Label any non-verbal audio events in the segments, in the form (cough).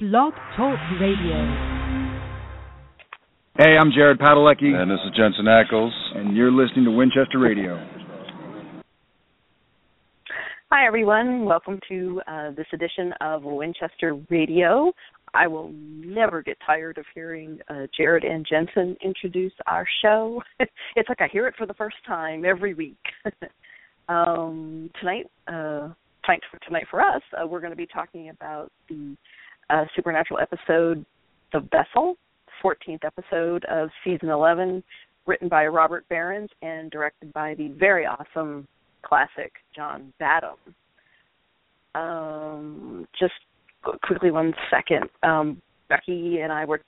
Blog Talk Radio. Hey, I'm Jared Padalecki, And this is Jensen Ackles. and you're listening to Winchester Radio. Hi, everyone. Welcome to uh, this edition of Winchester Radio. I will never get tired of hearing uh, Jared and Jensen introduce our show. (laughs) it's like I hear it for the first time every week. (laughs) um, tonight, uh, tonight for tonight for us, uh, we're going to be talking about the uh, supernatural episode, "The Vessel," 14th episode of season 11, written by Robert Berens and directed by the very awesome classic John Badham. Um, just quickly, one second. Um, Becky and I were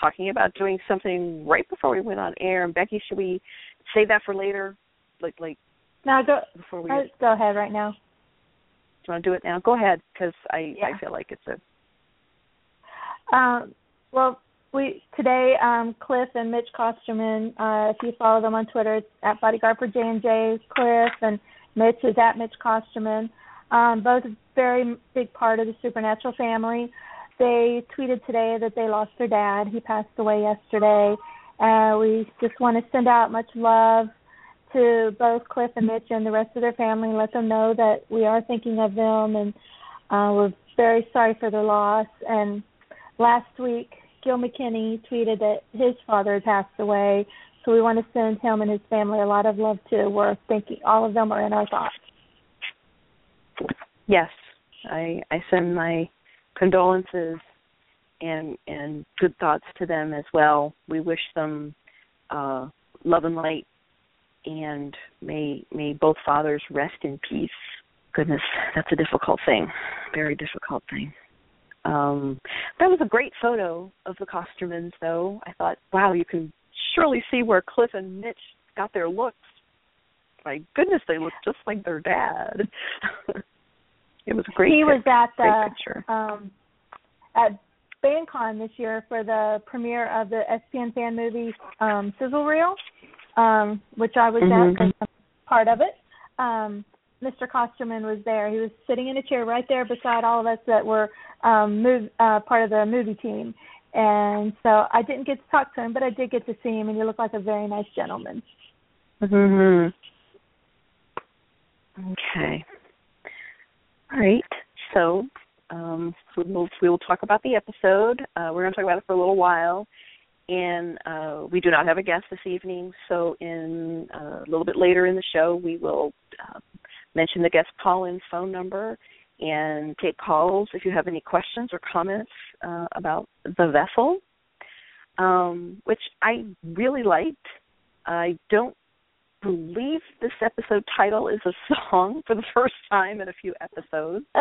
talking about doing something right before we went on air. And Becky, should we save that for later? Like, like No, go before we go ahead right now. do you want to do it now? Go ahead, because I Yeah. I feel like it's a Um, well, we today um, Cliff and Mitch Kosterman. Uh, if you follow them on Twitter, it's at Bodyguard for J and J. Cliff and Mitch is at Mitch Kosterman. Um, both a very big part of the Supernatural family. They tweeted today that they lost their dad. He passed away yesterday. Uh, we just want to send out much love to both Cliff and Mitch and the rest of their family let them know that we are thinking of them and uh, we're very sorry for their loss. And last week, Gil McKinney tweeted that his father passed away. So we want to send him and his family a lot of love too. We're thinking all of them are in our thoughts. yes. I I send my condolences and and good thoughts to them as well. We wish them uh, love and light, and may may both fathers rest in peace. Goodness, that's a difficult thing, very difficult thing. Um, that was a great photo of the Kostermans, though. I thought, wow, you can surely see where Cliff and Mitch got their looks. My goodness, they look just like their dad. (laughs) it was a great. he was at the um, at FanCon this year for the premiere of the SPN fan movie um, Sizzle Reel, um, which I was Mhm. at part of it. Um, Mr. Kosterman was there. He was sitting in a chair right there beside all of us that were um, move, uh, part of the movie team. And so I didn't get to talk to him, but I did get to see him, and he looked like a very nice gentleman. hmm Okay. All right. So um, we will we will talk about the episode. Uh, we're going to talk about it for a little while, and uh, we do not have a guest this evening. So in uh, a little bit later in the show, we will uh, mention the guest call-in phone number and take calls if you have any questions or comments uh, about the vessel, um, which I really liked. I don't believe this episode title is a (laughs) song for the first time in a few episodes. (laughs)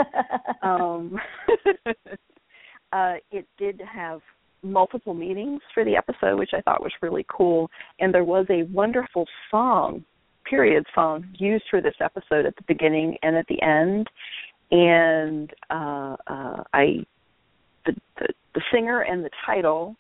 Um, (laughs) uh, it did have multiple meanings for the episode, which I thought was really cool. And there was a wonderful song, period song, used for this episode at the beginning and at the end. And uh, uh, I, the, the the singer and the title,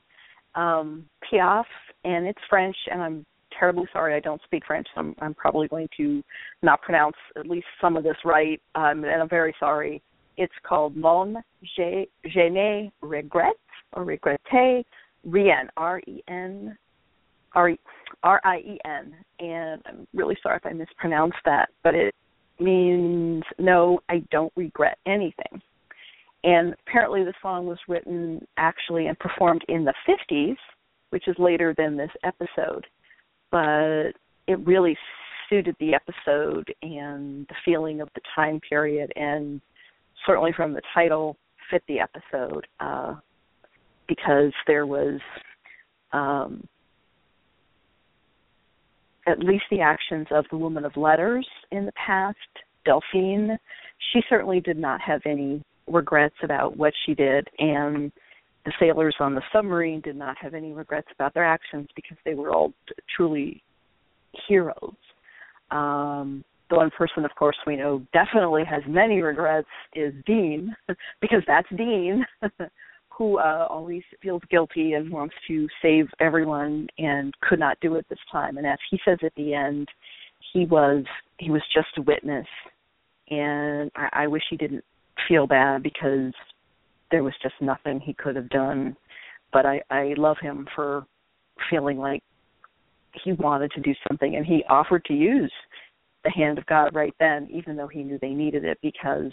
um, Piaf, and it's French, and I'm terribly sorry I don't speak French. So I'm I'm probably going to not pronounce at least some of this right, um, and I'm very sorry. It's called Mon Je, je ne regrette or regrette rien R E N R R I E N, and I'm really sorry if I mispronounced that, but it means no, I don't regret anything. And apparently, the song was written actually and performed in the 50s, which is later than this episode but it really suited the episode and the feeling of the time period and certainly from the title fit the episode uh because there was um at least the actions of the woman of letters in the past delphine she certainly did not have any regrets about what she did and the sailors on the submarine did not have any regrets about their actions because they were all t- truly heroes. Um, the one person, of course, we know definitely has many regrets is Dean, (laughs) because that's Dean, (laughs) who uh, always feels guilty and wants to save everyone and could not do it this time. And as he says at the end, he was he was just a witness, and I, I wish he didn't feel bad because there was just nothing he could have done. But I I love him for feeling like he wanted to do something and he offered to use the hand of God right then, even though he knew they needed it because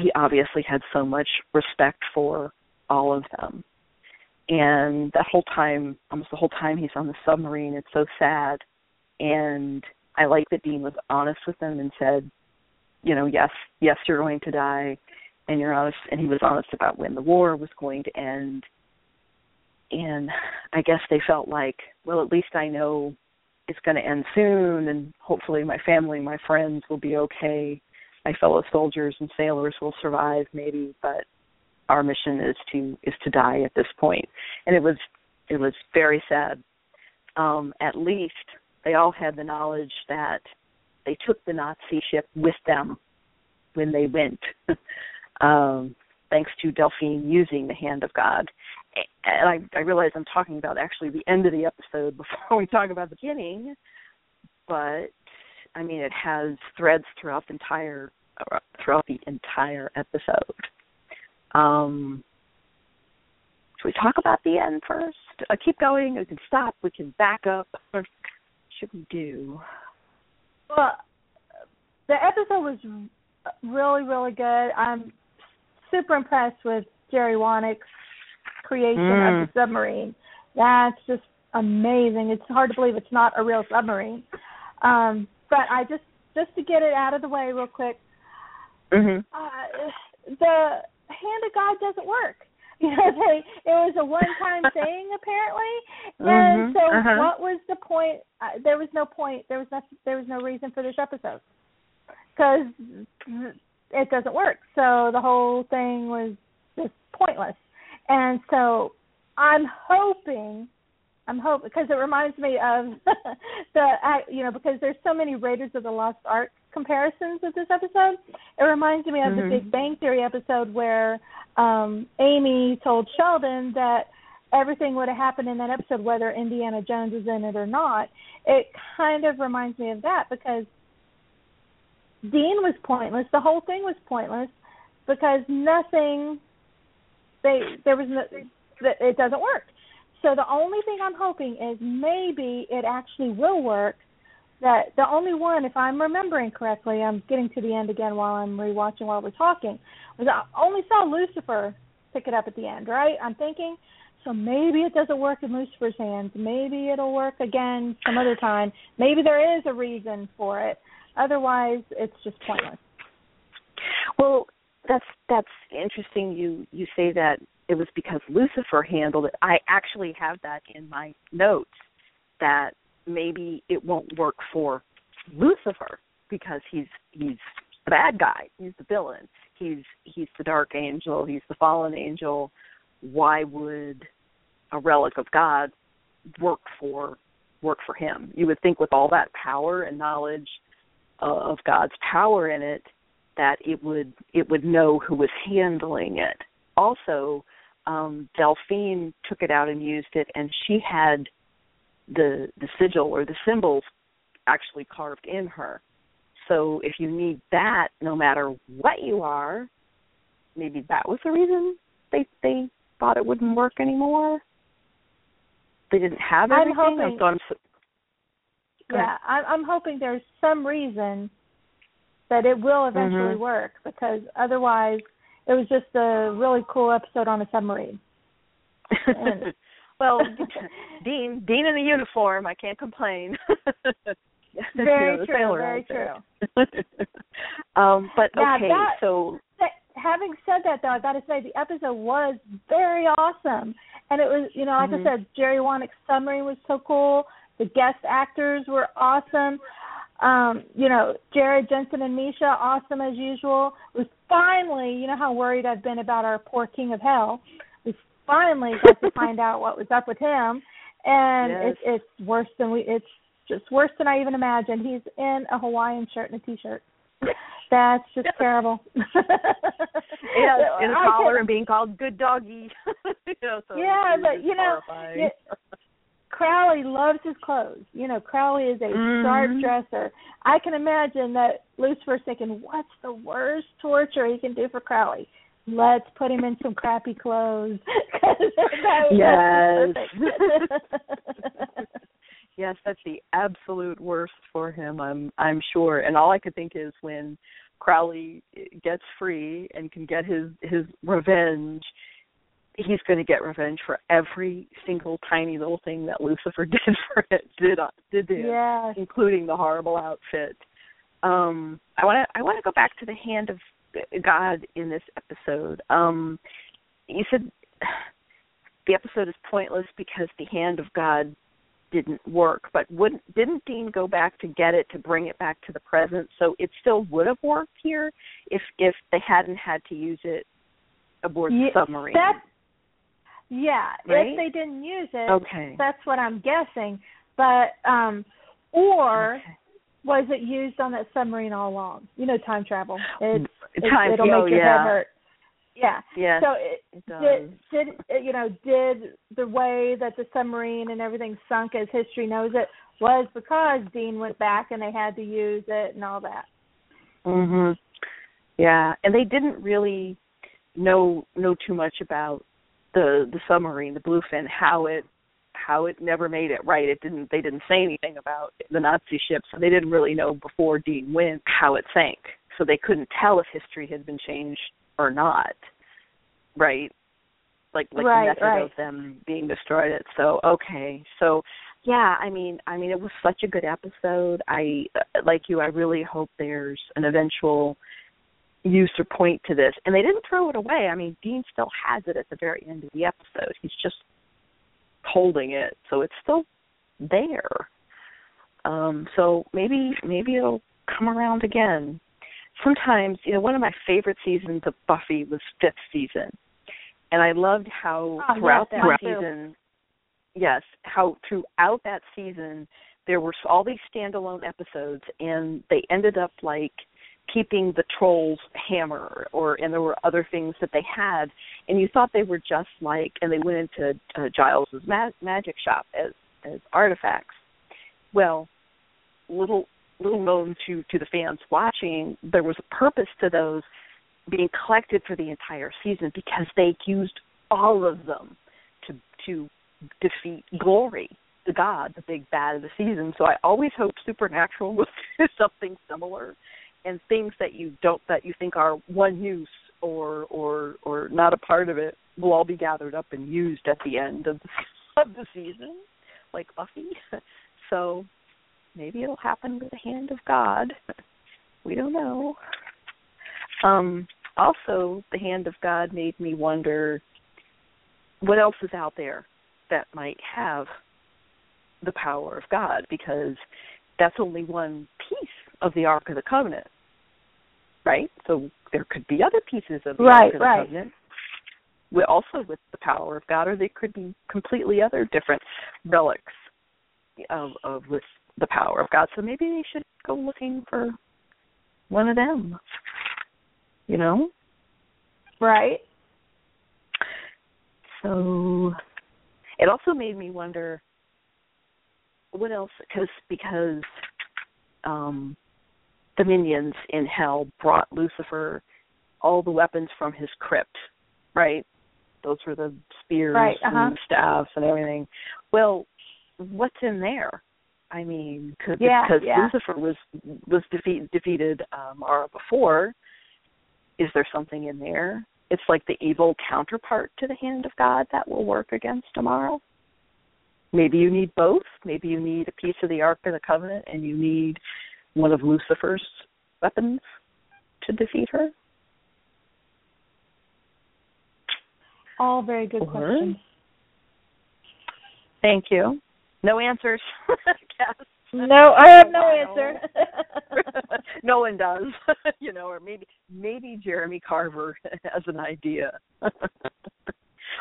he obviously had so much respect for all of them. And that whole time, almost the whole time he's on the submarine, it's so sad. And I like that Dean was honest with them and said, you know, yes, yes, you're going to die, and you're honest. And he was honest about when the war was going to end. And I guess they felt like, well, at least I know it's going to end soon, and hopefully my family, my friends will be okay. My fellow soldiers and sailors will survive, maybe, but our mission is to is to die at this. And it was it was very sad. Um, at least they all had the knowledge that they took the Nazi ship with them when they went, (laughs) um, thanks to Delphine using the hand of God. And I, I realize I'm talking about actually the end of the episode (laughs) before we talk about the beginning, but I mean it has threads throughout the entire throughout the entire episode. Um, should we talk about the end first? Uh, keep going. We can stop. We can back up. What should we do? Well, the episode was really, really good. I'm super impressed with Jerry Wanek's creation Mm. of the submarine. That's just amazing. It's hard to believe it's not a real submarine. Um, but I just just to get it out of the way real quick, Mm-hmm. uh, the hand of God doesn't work. (laughs) You know, they, it was a one-time (laughs) thing apparently, and Mhm, so uh-huh. what was the point? Uh, there was no point. There was no, there was no reason for this episode because it doesn't work. So the whole thing was just pointless. And so I'm hoping, I'm hoping because it reminds me of (laughs) the, you know, because there's so many Raiders of the Lost Ark comparisons with this episode. It reminds me of Mhm. the Big Bang Theory episode where um Amy told Sheldon that everything would have happened in that episode whether Indiana Jones is in it or not. It kind of reminds me of that because Dean was pointless. The whole thing was pointless because nothing they there was no it doesn't work. So the only thing I'm hoping is maybe it actually will work. That the only one, if I'm remembering correctly, I'm getting to the end again while I'm rewatching while we're talking, was I only saw Lucifer pick it up at the end, right? I'm thinking, so maybe it doesn't work in Lucifer's hands. Maybe it'll work again some other time. Maybe there is a reason for it. Otherwise, it's just pointless. Well, that's that's interesting. You you say that it was because Lucifer handled it. I actually have that in my notes that maybe it won't work for Lucifer because he's he's the bad guy. He's the villain. He's he's the dark angel. He's the fallen angel. Why would a relic of God work for work for him? You would think with all that power and knowledge of God's power in it that it would it would know who was handling it. Also, um, Delphine took it out and used it, and she had the the sigil or the symbols actually carved in her. So if you need that, no matter what you are, maybe that was the reason they they thought it wouldn't work anymore. They didn't have I'm everything. hoping- so I'm so, Yeah, I'm, I'm hoping there's some reason that it will eventually Mhm. work because otherwise it was just a really cool episode on a submarine. And- (laughs) well, (laughs) Dean, Dean in the uniform, I can't complain. (laughs) Very You know, true, very outfit. um, but Now okay, that- so But having said that, though, I got to say the episode was very awesome, and it was, you know, like Mhm. I said, Jerry Wanek's summary was so cool. The guest actors were awesome. Um, you know, Jared Jensen and Misha, awesome as usual. We finally, you know, how worried I've been about our poor King of Hell. We finally got to find (laughs) out what was up with him, and Yes. it's it's worse than we. It's just worse than I even imagined. He's in a Hawaiian shirt and a t-shirt. That's just terrible. (laughs) yeah, in a collar and being called good doggy. (laughs) you know, so Yeah, but, you know, Crowley loves his clothes. You know, Crowley is a Mhm. sharp dresser. I can imagine that Lucifer's thinking, "What's the worst torture he can do for Crowley? let's put him in some crappy clothes. (laughs) yes. (laughs) yes, that's the absolute worst for him. I'm I'm sure. And all I could think is when Crowley gets free and can get his his revenge, he's going to get revenge for every single tiny little thing that Lucifer (laughs) did for it did did to him, yes. including the horrible outfit. Um, I want to I want to go back to the hand of God in this episode. Um, you said (sighs) the episode is pointless because the hand of God didn't work, but wouldn't didn't Dean go back to get it to bring it back to the present? So it still would have worked here if if they hadn't had to use it aboard yeah, the submarine. That, yeah, right? if they didn't use it, okay, that's what I'm guessing. But um, or okay. was it used on that submarine all along? You know, time travel. It's, time, it'll oh, make your yeah. head hurt. Yeah. Yes, so it, it did did you know did the way that the submarine and everything sunk as history knows it was because Dean went back and they had to use it and all that. Mhm. Yeah, and they didn't really know know too much about the the submarine, the bluefin, how it how it never made it right. It didn't they didn't say anything about the Nazi ship, so they didn't really know before Dean went how it sank. So they couldn't tell if history had been changed or not. Right? Like like Right, the method right. of them being destroyed it. So okay. So yeah, I mean I mean it was such a good episode. I like you I really hope there's an eventual use or point to this. And they didn't throw it away. I mean, Dean still has it at the very end of the episode. He's just holding it. So it's still there. Um so maybe maybe it'll come around again. Sometimes, you know, one of my favorite seasons of Buffy was fifth season. And I loved how Oh, throughout that mine too. season yes, how throughout that season there were all these standalone episodes and they ended up like keeping the trolls hammer or and there were other things that they had and you thought they were just like and they went into uh, Giles's ma- magic shop as as artifacts. Well little little known to to the fans watching there was a purpose to those being collected for the entire season because they used all of them to to defeat glory the god the big bad of the season. So i always hope supernatural (laughs) do (laughs) something similar and things that you don't that you think are one use or or or not a part of it will all be gathered up and used at the end of the, (laughs) of the season like buffy. (laughs) So maybe it'll happen with the hand of god. (laughs) We don't know. Um also the hand of god made me wonder what else is out there that might have the power of god because that's only one piece of the ark of the covenant right so there could be other pieces of the Right, ark of the right. covenant with also with the power of god or they could be completely other different relics of of with the power of god so maybe they should go looking for one of them you know Right. so it also made me wonder what else because because um the minions in hell brought lucifer all the weapons from his crypt right those were the spears Right, uh-huh. and staffs and everything well what's in there i mean cause, Yeah, because yeah. lucifer was was defeat, defeated um Mara before is there something in there it's like the evil counterpart to the hand of God that will work against Amara. Maybe you need both. Maybe you need a piece of the Ark of the Covenant and you need one of Lucifer's weapons to defeat her. All very good Or- questions. Thank you. No answers. (laughs) No, I have no answer. (laughs) no one does, (laughs) you know, or maybe maybe Jeremy Carver has an idea.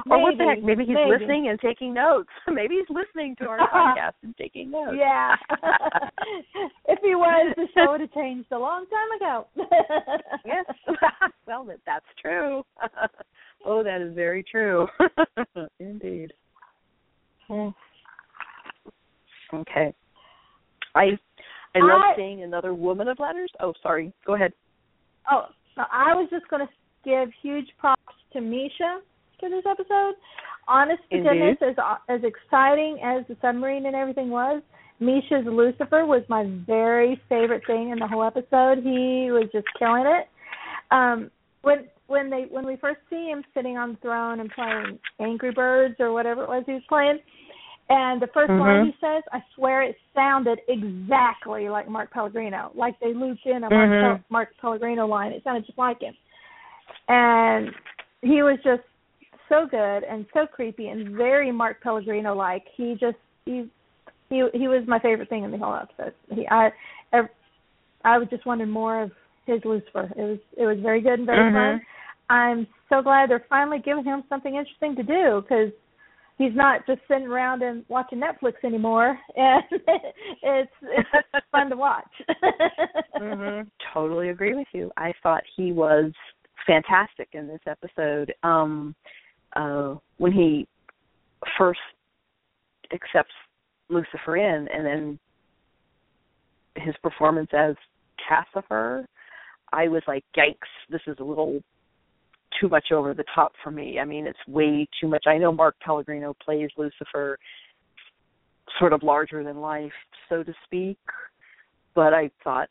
Or what the heck? Maybe he's Maybe. listening and taking notes. (laughs) maybe he's listening to our (laughs) podcast and taking notes. yeah. (laughs) if he was, the show would have changed a long time ago. yes. well, that that's true. oh, that is very true. Indeed. Hmm. Okay. I I love I- seeing another woman of letters. Oh, sorry. Go ahead. Oh, no, I was just going to give huge props to Misha for this episode. Honest to Indeed. goodness, as as exciting as the submarine and everything was, Misha's Lucifer was my very favorite thing in the whole episode. He was just killing it. Um, when when they when we first see him sitting on the throne and playing Angry Birds or whatever it was he was playing, and the 1st line Mhm. he says, I swear it sounded exactly like Mark Pellegrino, like they looped in a Mark, Mhm. Pel- Mark Pellegrino line. It sounded just like him, and he was just so good and so creepy and very Mark Pellegrino like. He just he he he was my favorite thing in the whole episode. He I I, just wanted more of his Lucifer. It was it was very good and very Mhm. fun. I'm so glad they're finally giving him something interesting to do because he's not just sitting around and watching Netflix anymore, (laughs) and it's it's fun to watch. (laughs) hmm Totally agree with you. I thought he was fantastic in this episode. Um, uh, when he first accepts Lucifer in, and then his performance as Cassifer, I was like, "Yikes! This is a little too much over the top for me." I mean, it's way too much. I know Mark Pellegrino plays Lucifer, sort of larger than life, so to speak, but I thought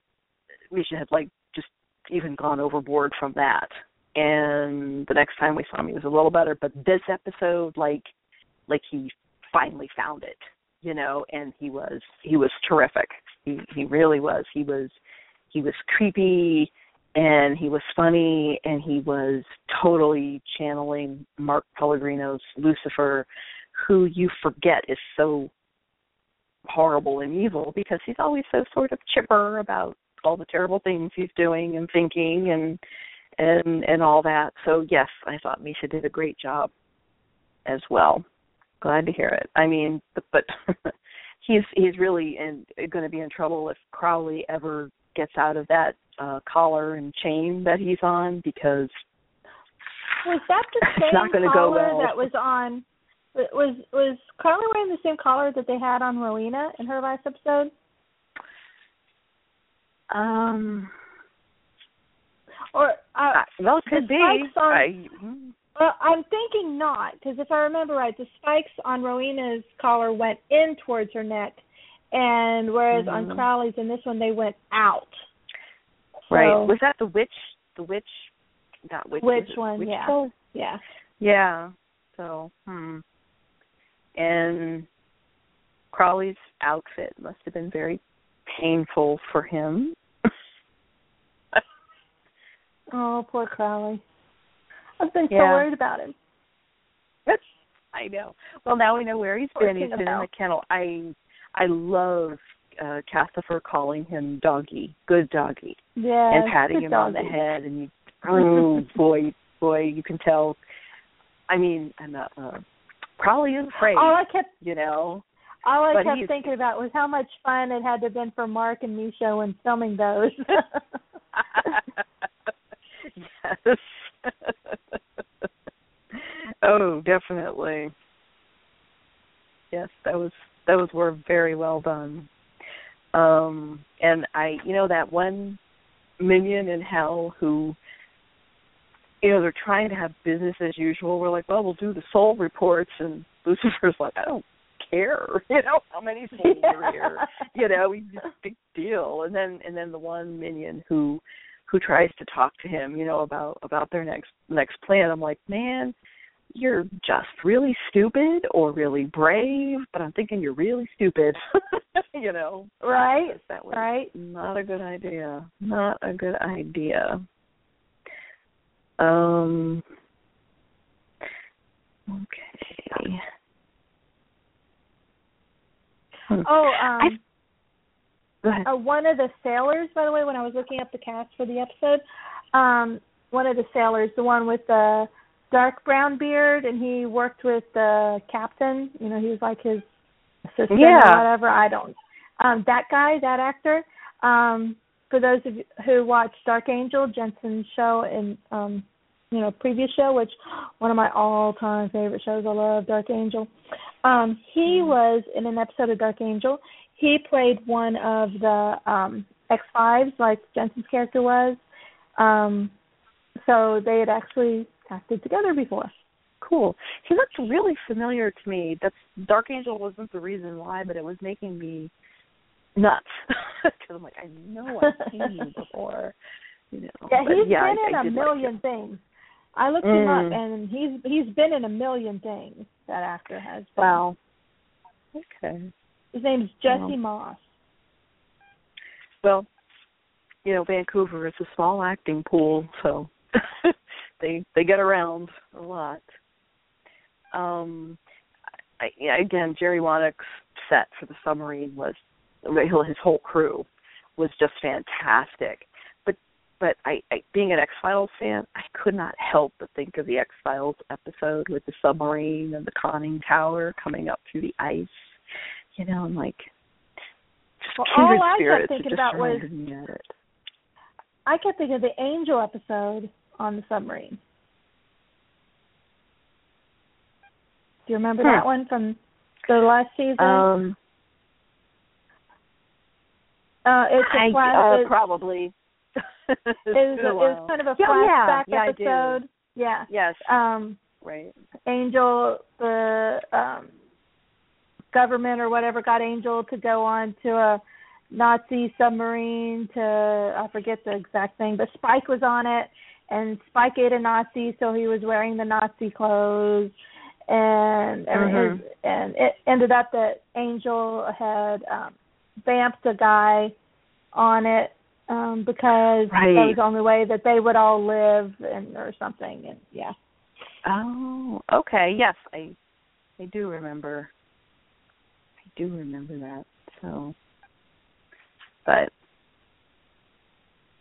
Misha had like just even gone overboard from that. And the next time we saw him, he was a little better. But this episode, like, like he finally found it, you know, and he was he was terrific. He he really was. He was he was creepy and he was funny and he was totally channeling Mark Pellegrino's Lucifer, who you forget is so horrible and evil because he's always so sort of chipper about all the terrible things he's doing and thinking and and and all that. So yes, I thought Misha did a great job as well. Glad to hear it. I mean, but, (laughs) he's he's really in going to be in trouble if Crowley ever gets out of that uh collar and chain that he's on because was that the (laughs) It's same not gonna go collar well. that was on? Was was Crowley wearing the same collar that they had on Rowena in her last episode? um Or uh, uh, well could be. on- I, mm, well, I'm thinking not, because if I remember right, the spikes on Rowena's collar went in towards her neck, and whereas on Mhm. Crowley's in this one they went out. right. Was that the witch the witch not witch Which one, witch yeah. collar? Yeah. Yeah. So, hmm. And Crowley's outfit must have been very painful for him. Oh, poor Crowley. I've been so worried about him. (laughs) I know. Well, now we know where he's been. He's been in the kennel. I I love uh Cassifer calling him doggy, good doggy, Yeah. and patting him on the head. And you, (laughs) oh boy, boy, you can tell. I mean, and uh, uh Crowley is afraid. All I kept you know. all I kept thinking about was how much fun it had to have been for Mark and Misha when filming those. (laughs) yes. (laughs) oh, definitely. Yes, that was that was were very well done. Um and I you know that one minion in hell who you know, they're trying to have business as usual. We're like, well, we'll do the soul reports, and Lucifer's like, I don't care, (laughs) you know, how many souls are here, (laughs) you know, we just big deal. And then and then the one minion who who tries to talk to him, you know, about about their next next plan. I'm like, man, you're just really stupid or really brave, but I'm thinking you're really stupid, (laughs) you know. right? That was Right. not a good idea. Not a good idea. Um. Okay. Oh, um I- Go ahead. uh, one of the sailors, by the way, when I was looking up the cast for the episode, um, one of the sailors, the one with the dark brown beard, and he worked with the captain. You know, he was like his assistant Yeah. or whatever. I don't. Um, that guy, that actor. Um, for those of you who watched Dark Angel, Jensen's show and um, you know previous show, which one of my all-time favorite shows. I love Dark Angel. Um, he was in an episode of Dark Angel he played one of the um X fives like Jensen's character was. Um so they had actually acted together before. Cool. See, that's really familiar to me. That's Dark Angel wasn't the reason why, but it was making me nuts (laughs) because I'm like, I know I've seen you before. You know. Yeah, he's yeah, been I, in I a million like things. I looked him up, Mm. and he's he's been in a million things. That actor has. Been. Wow. Okay. His name's Jesse Wow. Moss. Well, you know, Vancouver is a small acting pool, so (laughs) they they get around a lot. Um, I, again, Jerry Wanek's set for the submarine was his whole crew was just fantastic. But but I, I being an X Files fan, I could not help but think of the X Files episode with the submarine and the conning tower coming up through the ice. You know, I'm like just Well, kindred all I kept. Thinking just about was- me of it. I kept thinking of the Angel episode on the submarine. Do you remember Hmm. that one from the last season? Um, uh, it's a I, flash. uh, (laughs) it's- probably. it was, it was kind of a flashback yeah, yeah, episode. Yeah. Yes, Um, right. Angel, the um, government or whatever got Angel to go on to a Nazi submarine to I forget the exact thing, but Spike was on it, and Spike ate a Nazi, so he was wearing the Nazi clothes, and and, Mhm. his, and it ended up that Angel had um, vamped a guy on it um because that was the only way that they would all live and or something and yeah Oh, okay. Yes, I I do remember. Do remember that. So, but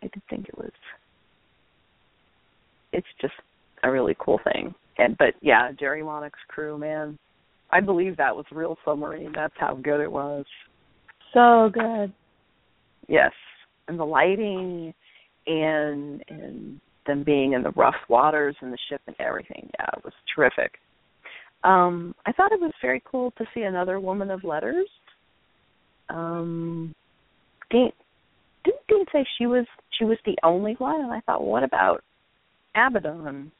I did think it was. It's just a really cool thing, and but yeah, Jerry Wanek's crew, man, I believe that was real submarine. That's how good it was. so good Yes, and the lighting, and and them being in the rough waters and the ship and everything. Yeah, it was terrific. Um, I thought it was very cool to see another woman of letters. Um, Dean, didn't Dean say she was she was the only one? And I thought, what about Abaddon?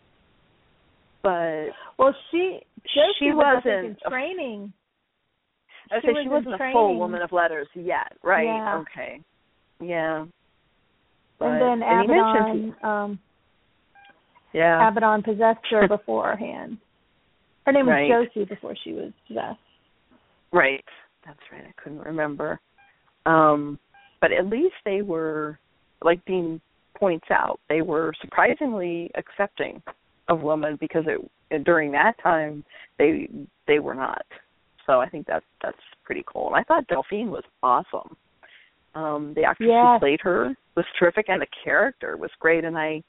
But Well, she She was I think, wasn't in training. I She say was she wasn't a full woman of letters yet, right? Yeah. Okay, yeah. But- and then and he mentioned Abaddon, um, yeah, Abaddon possessed her beforehand. Her name Right. was Josie before she was possessed. Right. That's right. I couldn't remember. Um but at least they were like Dean points out, they were surprisingly accepting of women because it during that time they they were not. So I think that's that's pretty cool. And I thought Delphine was awesome. Um the actress Yes. who played her was terrific and the character was great and I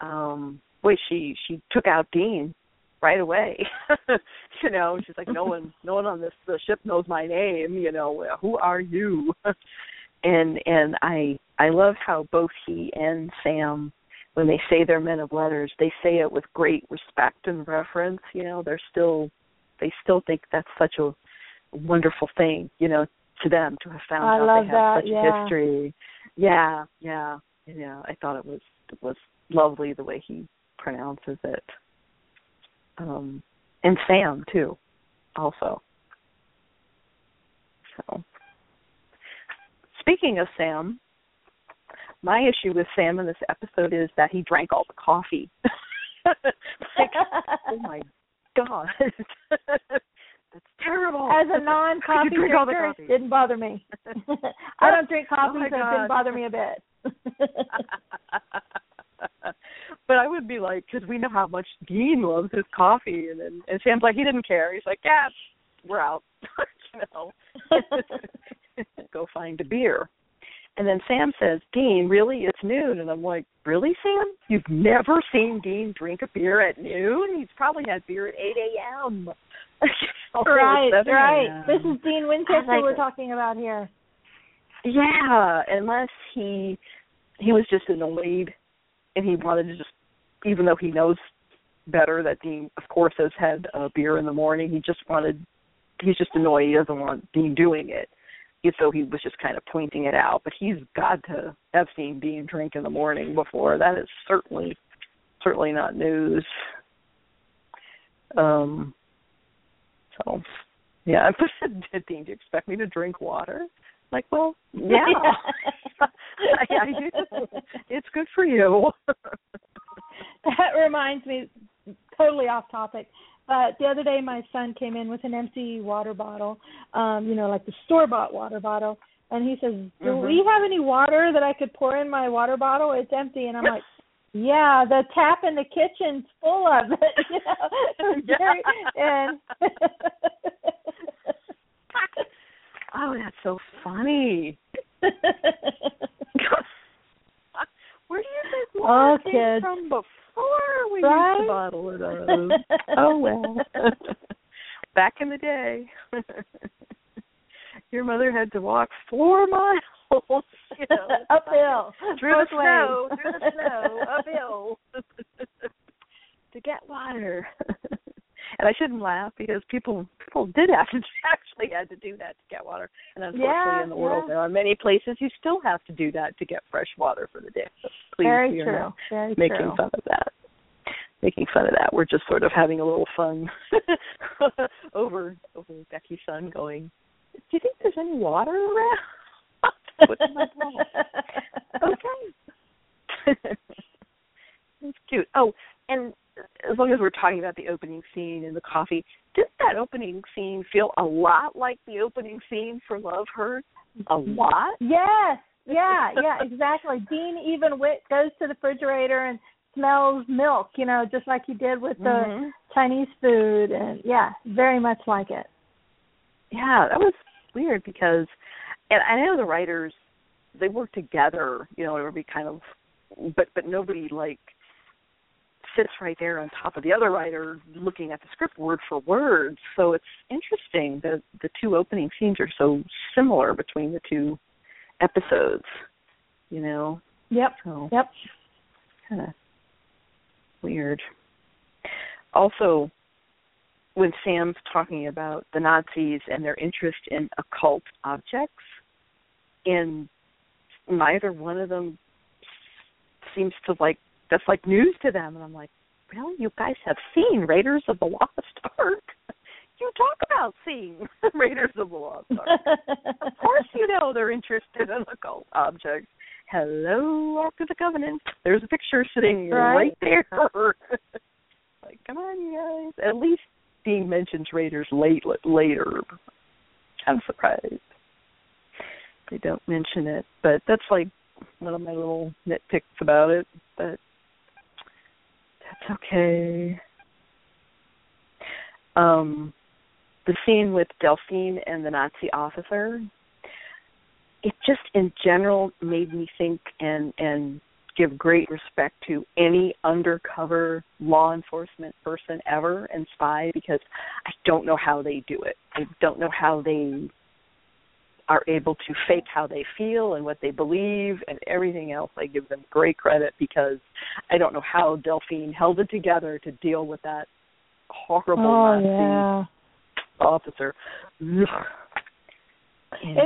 um boy she she took out Dean right away. (laughs) you know, she's like, no one, no one on this the ship knows my name. You know, who are you? (laughs) and and I I love how both he and Sam, when they say they're men of letters, they say it with great respect and reverence. You know, they're still they still think that's such a wonderful thing. You know, to them to have found I out they have that, such yeah. a history. Yeah, yeah, yeah. I thought it was it was lovely the way he pronounces it um, and Sam too, also. So, speaking of Sam, my issue with Sam in this episode is that he drank all the coffee. (laughs) like, oh my god, (laughs) that's terrible. As a non coffee You drink all the drinker, it didn't bother me. (laughs) I don't drink coffee, Oh so it didn't bother me a bit. But I would be like, because we know how much Dean loves his coffee, and and, and Sam's like, he didn't care. He's like, yeah, we're out, (laughs) you know, (laughs) go find a beer. And then Sam says, Dean, really? It's noon. And I'm like, really, Sam? You've never seen Dean drink a beer at noon? He's probably had beer at 8 a.m. (laughs) Right, right. This is Dean Winchester like- we're talking about here. Yeah, unless he he was just annoyed and he wanted to just even though he knows better that Dean of course has had a beer in the morning, he just wanted he's just annoyed he doesn't want Dean doing it. And so he was just kind of pointing it out. But he's got to have seen Dean drink in the morning before. That is certainly certainly not news. Um. So, yeah, (laughs) I said, "Dean, do you expect me to drink water?" Like, well, yeah, I, I do. It's good for you. (laughs) (laughs) that reminds me, totally off topic. But the other day, my son came in with an empty water bottle, um, you know, like the store bought water bottle, and he says, "Do Mhm. we have any water that I could pour in my water bottle? It's empty." And I'm like, (laughs) "Yeah, the tap in the kitchen's full of it." (laughs) You know? Very- and oh, that's so funny. Where do you think water Oh, came from before we Right? used to bottle it up? (laughs) oh well. (laughs) Back in the day, (laughs) your mother had to walk four miles, you know, uphill through the snow, through the snow, uphill, to get water. and I shouldn't laugh because people people did have to actually had to do that to get water. And unfortunately, Yeah, in the world, yeah. there are many places you still have to do that to get fresh water for the day. Please, Very we are true. not Very making true. fun of that. Making fun of that. We're just sort of having a little fun (laughs) over over Becky's son going. Do you think there's any water around? (laughs) What's my okay. (laughs) That's cute. Oh, and as long as we're talking about the opening scene and the coffee, didn't that opening scene feel a lot like the opening scene for Love Hurt? A lot? Yes, yeah, yeah, exactly. Dean even went, goes to the refrigerator and smells milk, you know, just like he did with the Mhm. Chinese food, and yeah, very much like it. Yeah, that was weird because, and I know the writers, they work together. You know, it would be kind of, but but nobody like sits right there on top of the other writer looking at the script word for word. So it's interesting that the two opening scenes are so similar between the two episodes. You know, Yep, so yep. kind of weird. Also, when Sam's talking about the Nazis and their interest in occult objects, and neither one of them seems to like that's like news to them, and I'm like, really? You guys have seen Raiders of the Lost Ark? You talk about seeing (laughs) Raiders of the Lost Ark. Of course, you know they're interested in occult objects. Hello, Ark of the Covenant. There's a picture sitting right, Right. there. (laughs) like, come on, you guys. At least Dean mentions Raiders late later. I'm surprised they don't mention it, but that's like one of my little nitpicks about it. But that's okay. Um, the scene with Delphine and the Nazi officer, it just in general made me think and and give great respect to any undercover law enforcement person ever and spy because I don't know how they do it. I don't know how they are able to fake how they feel and what they believe and everything else. I give them great credit because I don't know how Delphine held it together to deal with that horrible oh Nazi yeah. Officer. If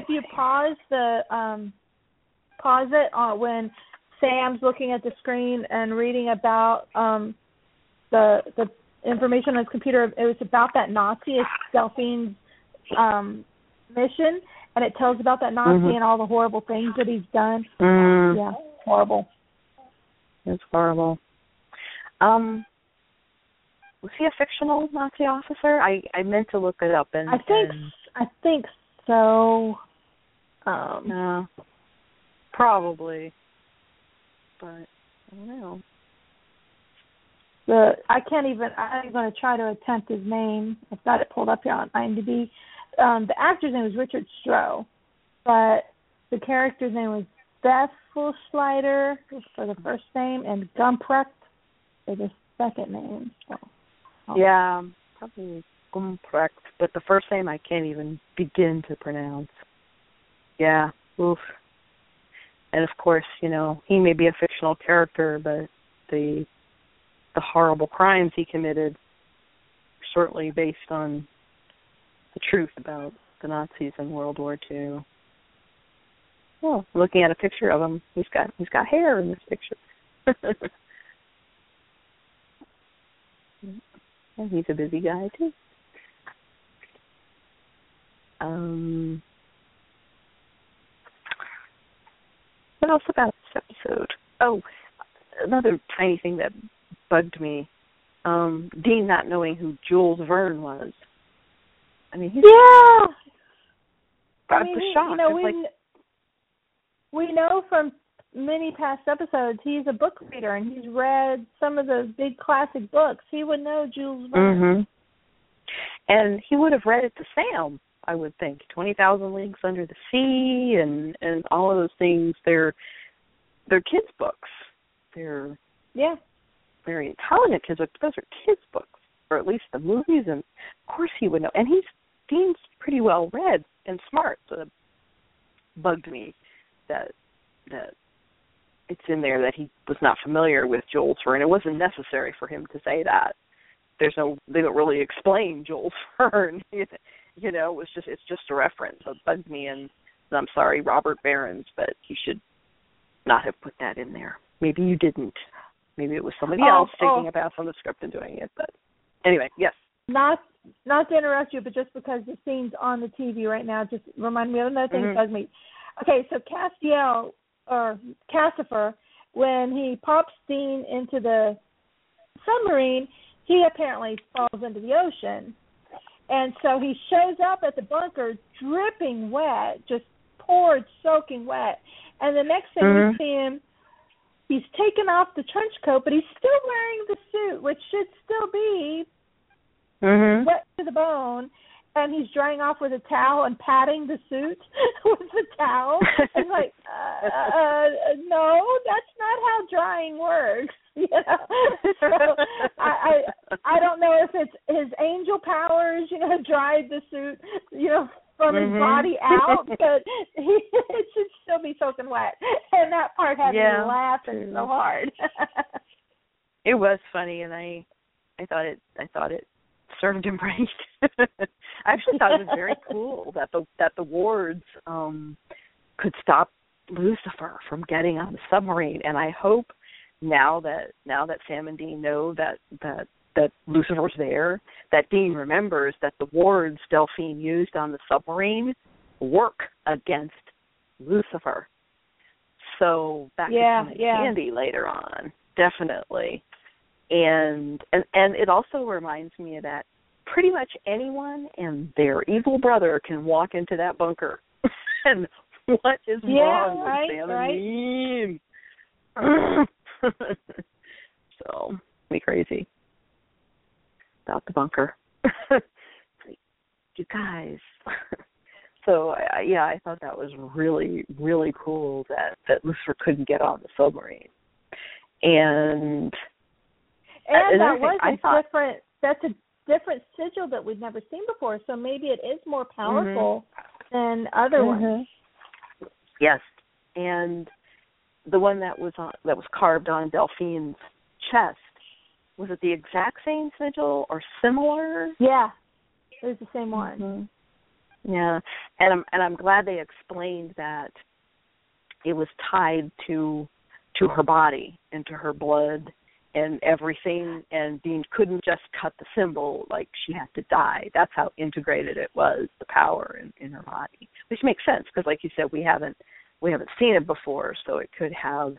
you pause the um pause it uh, when Sam's looking at the screen and reading about um the the information on his computer, it was about that Nazi. It's Delphine's um mission, and it tells about that Nazi Mhm. and all the horrible things that he's done. Mm, Yeah, horrible. It's horrible. Um, was he a fictional Nazi officer? I I meant to look it up and I think and, I think so. Um, uh, probably, but I don't know. the I can't even I'm going to try to attempt his name. I've got it pulled up here on IMDb. Um, the actor's name was Richard Stroh, but the character's name was Bethel Slider for the first name and Gumprecht for the second name. So. Oh. Yeah, probably Gumprecht, but the first name I can't even begin to pronounce. Yeah, oof. And of course, you know, he may be a fictional character, but the the horrible crimes he committed certainly based on the truth about the Nazis in World War Two. Well, looking at a picture of him, he's got he's got hair in this picture. (laughs) And he's a busy guy too. Um, what else about this episode? Oh, another tiny thing that bugged me. Um, Dean not knowing who Jules Verne was. I mean, he's Yeah. I, mean, he- you know, It's we like, we know from many past episodes he's a book reader and he's read some of those big classic books. He would know Jules Verne. hmm And he would have read it to Sam, I would think. Twenty Thousand Leagues Under the Sea and and all of those things. They're they're kids' books. They're Yeah. very intelligent kids' books. Those are kids' books, or at least the movies. And of course he would know. And he's Dean's pretty well read and smart. So it bugged me that that it's in there that he was not familiar with Jules Verne. It wasn't necessary for him to say that. There's no they don't really explain Jules (laughs) Verne. you know, it was just it's just a reference. It bugged me and I'm sorry, Robert Berens, but you should not have put that in there. Maybe you didn't. Maybe it was somebody Oh, else taking oh. a pass on the script and doing it. But anyway, yes. Not not to interrupt you, but just because the scene's on the TV right now, just remind me of another thing Mhm. that bugs me. Okay, so Castiel or Cassifer, when he pops Dean into the submarine, he apparently falls into the ocean. And so he shows up at the bunker dripping wet, just poured soaking wet. And the next thing Mhm. we see him he's taken off the trench coat, but he's still wearing the suit, which should still be Mhm. wet to the bone, and he's drying off with a towel and patting the suit (laughs) with the towel. It's like, (laughs) uh, uh, no, that's not how drying works. (laughs) You know, so I, I I don't know if it's his angel powers, you know, dried the suit, you know, from his Mhm. body out, but he, it should still be soaking wet, and that part had Yeah. me laughing so hard. it was funny and I I thought it I thought it served him right. I actually thought it was very cool that the that the wards um could stop Lucifer from getting on the submarine and I hope now that now that Sam and Dean know that that that Lucifer's there, that Dean remembers that the wards Delphine used on the submarine work against Lucifer. So that Yeah, could come in yeah. handy later on, definitely. And and and it also reminds me of that pretty much anyone and their evil brother can walk into that bunker. (laughs) and what is Yeah, wrong with right, Sam right. Dean? (laughs) so be crazy about the bunker. (laughs) You guys. so I, yeah, I thought that was really really cool that that Lucifer couldn't get on the submarine. And And uh, another that thing, was I a thought- different. That's a different sigil that we'd never seen before. So maybe it is more powerful than other ones. Yes, and the one that was on that was carved on Delphine's chest was it the exact same sigil or similar? Yeah, it was the same one. Mhm. Yeah, and I'm and I'm glad they explained that it was tied to to her body and to her blood and everything and Dean couldn't just cut the symbol like she had to die. That's how integrated it was, the power in, in her body. Which makes sense because like you said we haven't we haven't seen it before, so it could have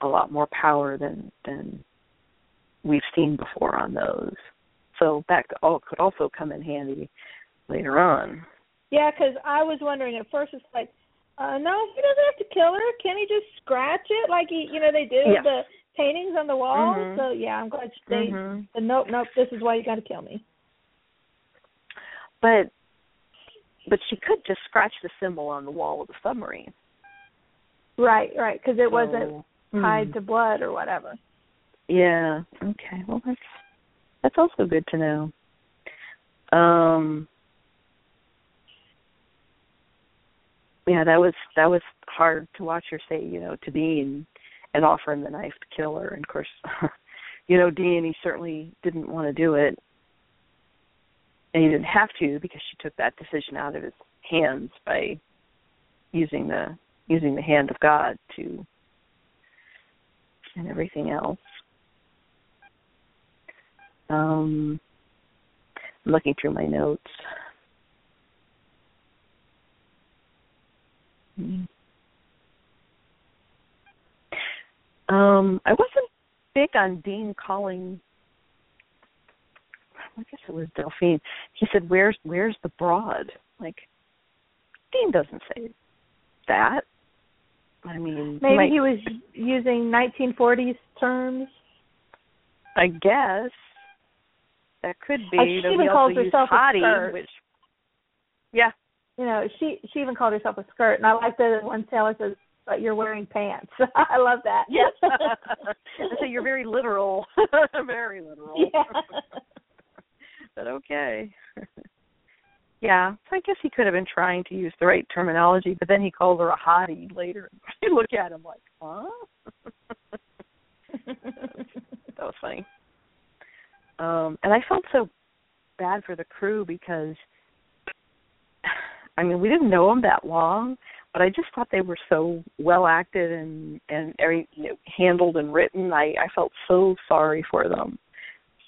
a lot more power than than we've seen before on those. So that could all could also come in handy later on. Yeah, because I was wondering at first. It's like, uh no, he doesn't have to kill her. Can he just scratch it like he, you know, they do Yeah. the paintings on the wall? Mhm. So yeah, I'm glad they. Mhm. said, Nope, nope. This is why you got to kill me. But but she could just scratch the symbol on the wall of the submarine. Right, right. Because it wasn't tied Mhm. to blood or whatever. Yeah. Okay. Well, that's that's also good to know. Um. Yeah, that was that was hard to watch her say, you know, to Dean and offer him the knife to kill her. And of course, (laughs) you know, Dean he certainly didn't want to do it, and he didn't have to because she took that decision out of his hands by using the using the hand of God to and everything else. Um, I'm looking through my notes. Hmm. Um, I wasn't big on Dean calling. I guess it was Delphine. He said, "Where's Where's the broad?" Like, Dean doesn't say that. I mean, maybe might, he was using 1940s terms. I guess that could be. Like, she even calls herself a hottie, skirt. which yeah, You know, she she even called herself a skirt, and I like that one Taylor says, "But you're wearing pants." (laughs) I love that. Yes. (laughs) so you're very literal. (laughs) very literal. Yeah. but okay. yeah. So I guess he could have been trying to use the right terminology, but then he called her a hottie later. You look at him like, huh? that was funny. Um, and I felt so bad for the crew because (sighs) I mean, we didn't know them that long, but I just thought they were so well acted and and every you know, handled and written. I I felt so sorry for them.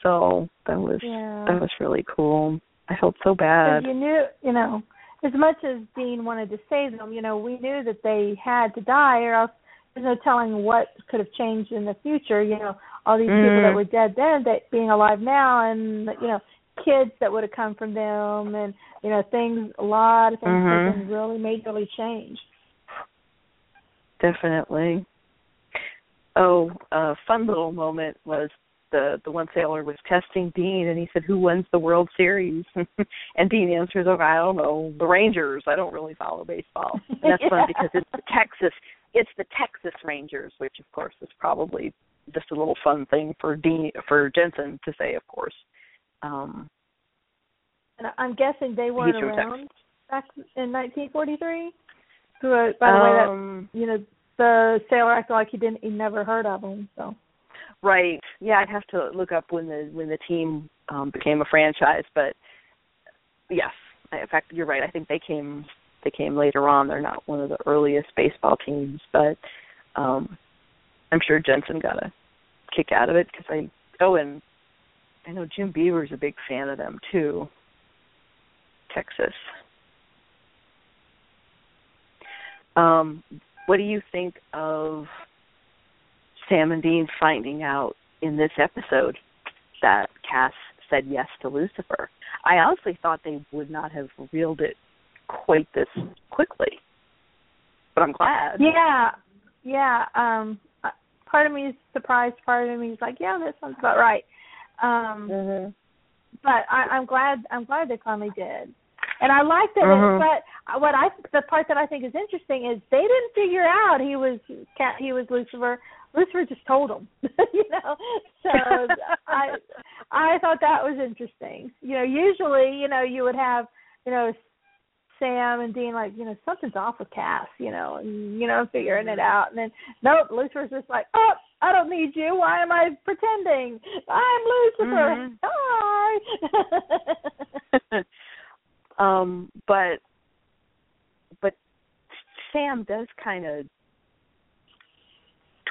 So that was Yeah. that was really cool. I felt so bad. You knew, you know, as much as Dean wanted to save them, you know, we knew that they had to die, or else there's no telling what could have changed in the future. You know, all these people Mm. that were dead then, that being alive now, and you know, kids that would have come from them, and you know, things. A lot of things Mhm. have been really majorly changed. Definitely. Oh, a fun little moment was the the one sailor was testing Dean and he said, "Who wins the World Series?" (laughs) and Dean answers, "Oh, I don't know, the Rangers. I don't really follow baseball." And that's fun (laughs) because it's the Texas, it's the Texas Rangers, which of course is probably just a little fun thing for Dean for Jensen to say, of course. Um, And I'm guessing they weren't around back in 1943. Who, uh, by the way, that um, you know, the sailor acted like he didn't, he never heard of them. So. Right. Yeah, I'd have to look up when the when the team um became a franchise, but yes, in fact, you're right. I think they came they came later on. They're not one of the earliest baseball teams, but um I'm sure Jensen got a kick out of it because I oh and I know Jim Beaver's a big fan of them too. Texas. Um, what do you think of Sam and Dean finding out in this episode that Cass said yes to Lucifer? I honestly thought they would not have reeled it quite this quickly, but I'm glad. Yeah, yeah. Um, part of me is surprised. Part of me is like, yeah, that sounds about right. Um, Mm-hmm. but I, I'm glad. I'm glad they finally did. And I like that. It, but what I the part that I think is interesting is they didn't figure out he was Cat. He was Lucifer. Lucifer just told them. (laughs) you know. So (laughs) I I thought that was interesting. You know, usually you know you would have you know Sam and Dean like, you know, something's off with Cass, you know, and you know, figuring it out. And then nope, Lucifer's just like, Oh, I don't need you. Why am I pretending? I'm Lucifer. Mhm. (laughs) Hi. (laughs) um, but but Sam does kind of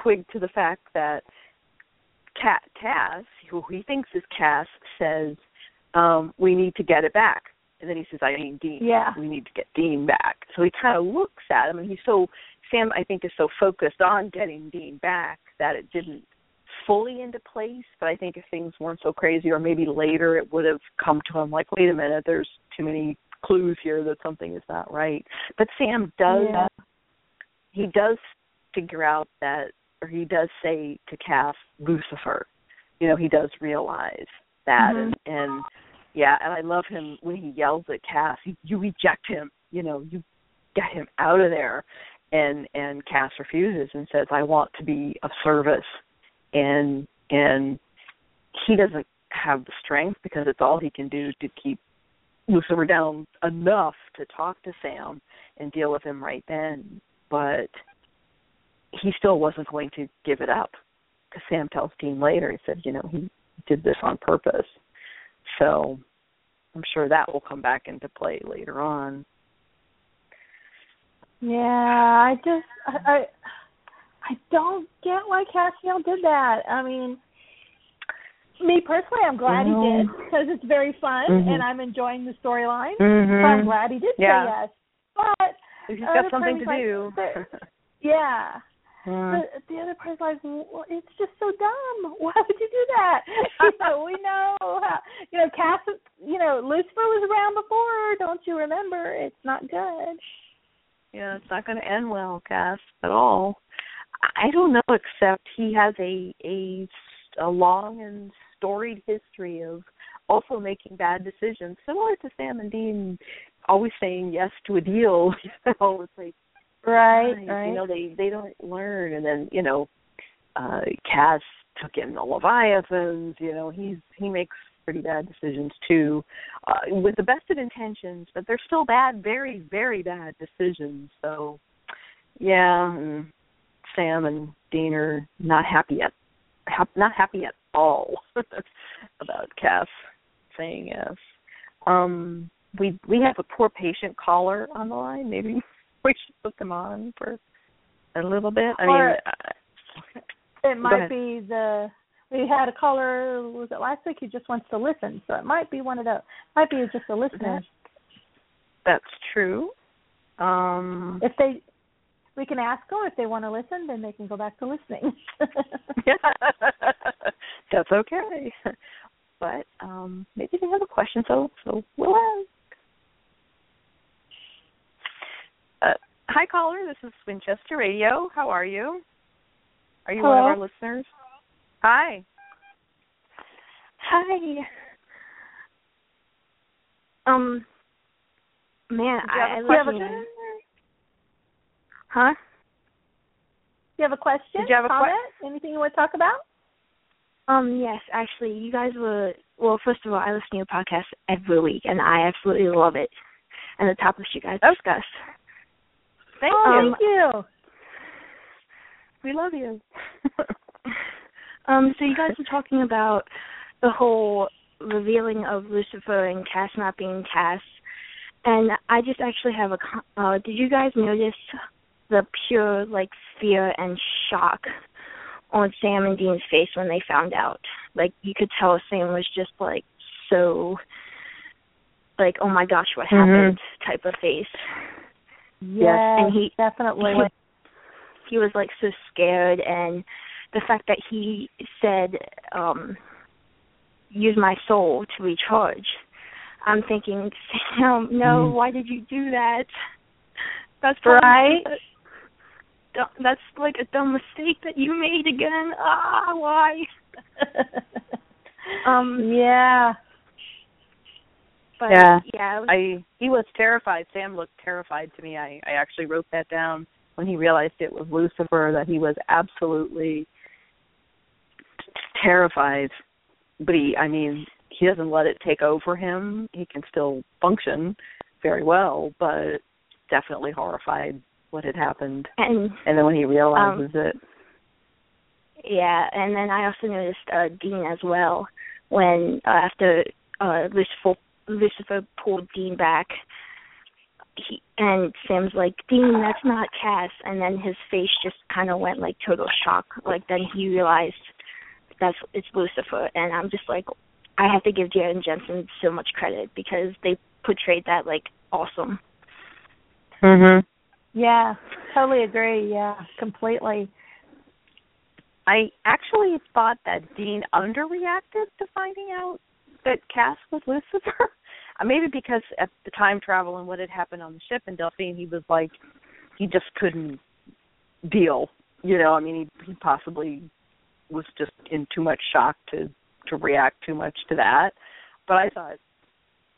twig to the fact that Cat Cass, who he thinks is Cass, says um, we need to get it back, and then he says, "I mean Dean. Yeah. We need to get Dean back." So he kind of looks at him, and he's so Sam, I think, is so focused on getting Dean back that it didn't fully into place. But I think if things weren't so crazy, or maybe later, it would have come to him like, "Wait a minute, there's too many clues here that something is not right." But Sam does Yeah. he does figure out that or he does say to Cass Lucifer. You know, he does realize that Mhm. and and yeah, and I love him when he yells at Cass, you reject him, you know, you get him out of there and and Cass refuses and says, I want to be of service and and he doesn't have the strength because it's all he can do to keep Lucifer down enough to talk to Sam and deal with him right then. But he still wasn't going to give it up because Sam tells Dean later, he said, you know, he did this on purpose. So I'm sure that will come back into play later on. Yeah, I just I I, I don't get why Castiel did that. I mean, me personally, I'm glad he did because it's very fun Mhm. and I'm enjoying the storyline. Mhm. So I'm glad he did Yeah. say yes. But if he's got something to do. (laughs) yeah. Mm. But the other part's like, well, it's just so dumb. (laughs) Why would you do that? (laughs) you know, we know how, you know, Cass, you know, Lucifer was around before. Don't you remember? It's not good. Yeah, it's not going to end well, Cass, at all. I don't know, except he has a a a long and storied history of also making bad decisions, similar to Sam and Dean always saying yes to a deal. (laughs) You know, it's like Right, right. You know, they they don't learn, and then you know, uh Cass took in the Leviathans. You know, he's he makes pretty bad decisions too, uh, with the best of intentions, but they're still bad, very very bad decisions. So, yeah, and Sam and Dean are not happy at ha- not happy at all (laughs) about Cass saying yes. Um, we we have a poor patient caller on the line. Maybe (laughs) we should put them on for a little bit. I Or- mean, It might be the we had a caller was it last week who just wants to listen, so it might be one of those. Might be just a listener. that's true. Um, If they, we can ask them if they want to listen, then they can go back to listening. (laughs) Yeah, that's okay. But um, maybe they have a question, so so we'll ask. Uh, hi, caller. This is Winchester Radio. How are you? Are you one of our listeners? Hi. Hi. Um, man, Do you have I, I a love question? you. Huh? Do you have a question? Did you have a comment? Anything you want to talk about? Um, yes, actually, you guys were. Well, first of all, I listen to your podcast every week, and I absolutely love it, and the topics you guys Oh. discuss. Thank oh, you. thank you. We love you. (laughs) Um, so you guys were talking about the whole revealing of Lucifer and Cass not being Cass, and I just actually have a. co- Uh, did you guys notice the pure like fear and shock on Sam and Dean's face when they found out? Like you could tell Sam was just like so, like oh my gosh, what happened type of face. Yes, and he- definitely. he was like so scared and the fact that he said um use my soul to recharge i'm thinking sam no Mhm. why did you do that that's Right. a- du- that's like a dumb mistake that you made again ah why (laughs) um yeah. But Yeah. yeah was, I he was terrified. Sam looked terrified to me. I I actually wrote that down when he realized it was Lucifer that he was absolutely terrified. But he I mean, he doesn't let it take over him. He can still function very well, but definitely horrified what had happened. and And then when he realizes it, Yeah, and then I also noticed uh Dean as well when uh, after uh Lucifer Lucifer pulled Dean back he and Sam's like, Dean, that's not Cass and then his face just kinda went like total shock. Like then he realized that's it's Lucifer and I'm just like I have to give Jared and Jensen so much credit because they portrayed that like awesome. mhm. Yeah. Totally agree. Yeah. Completely. I actually thought that Dean underreacted to finding out that Cass was Lucifer. (laughs) Uh, Maybe because at the time travel and what had happened on the ship in Delphine, he was like he just couldn't deal. You know, I mean, he he possibly was just in too much shock to to react too much to that. But I thought,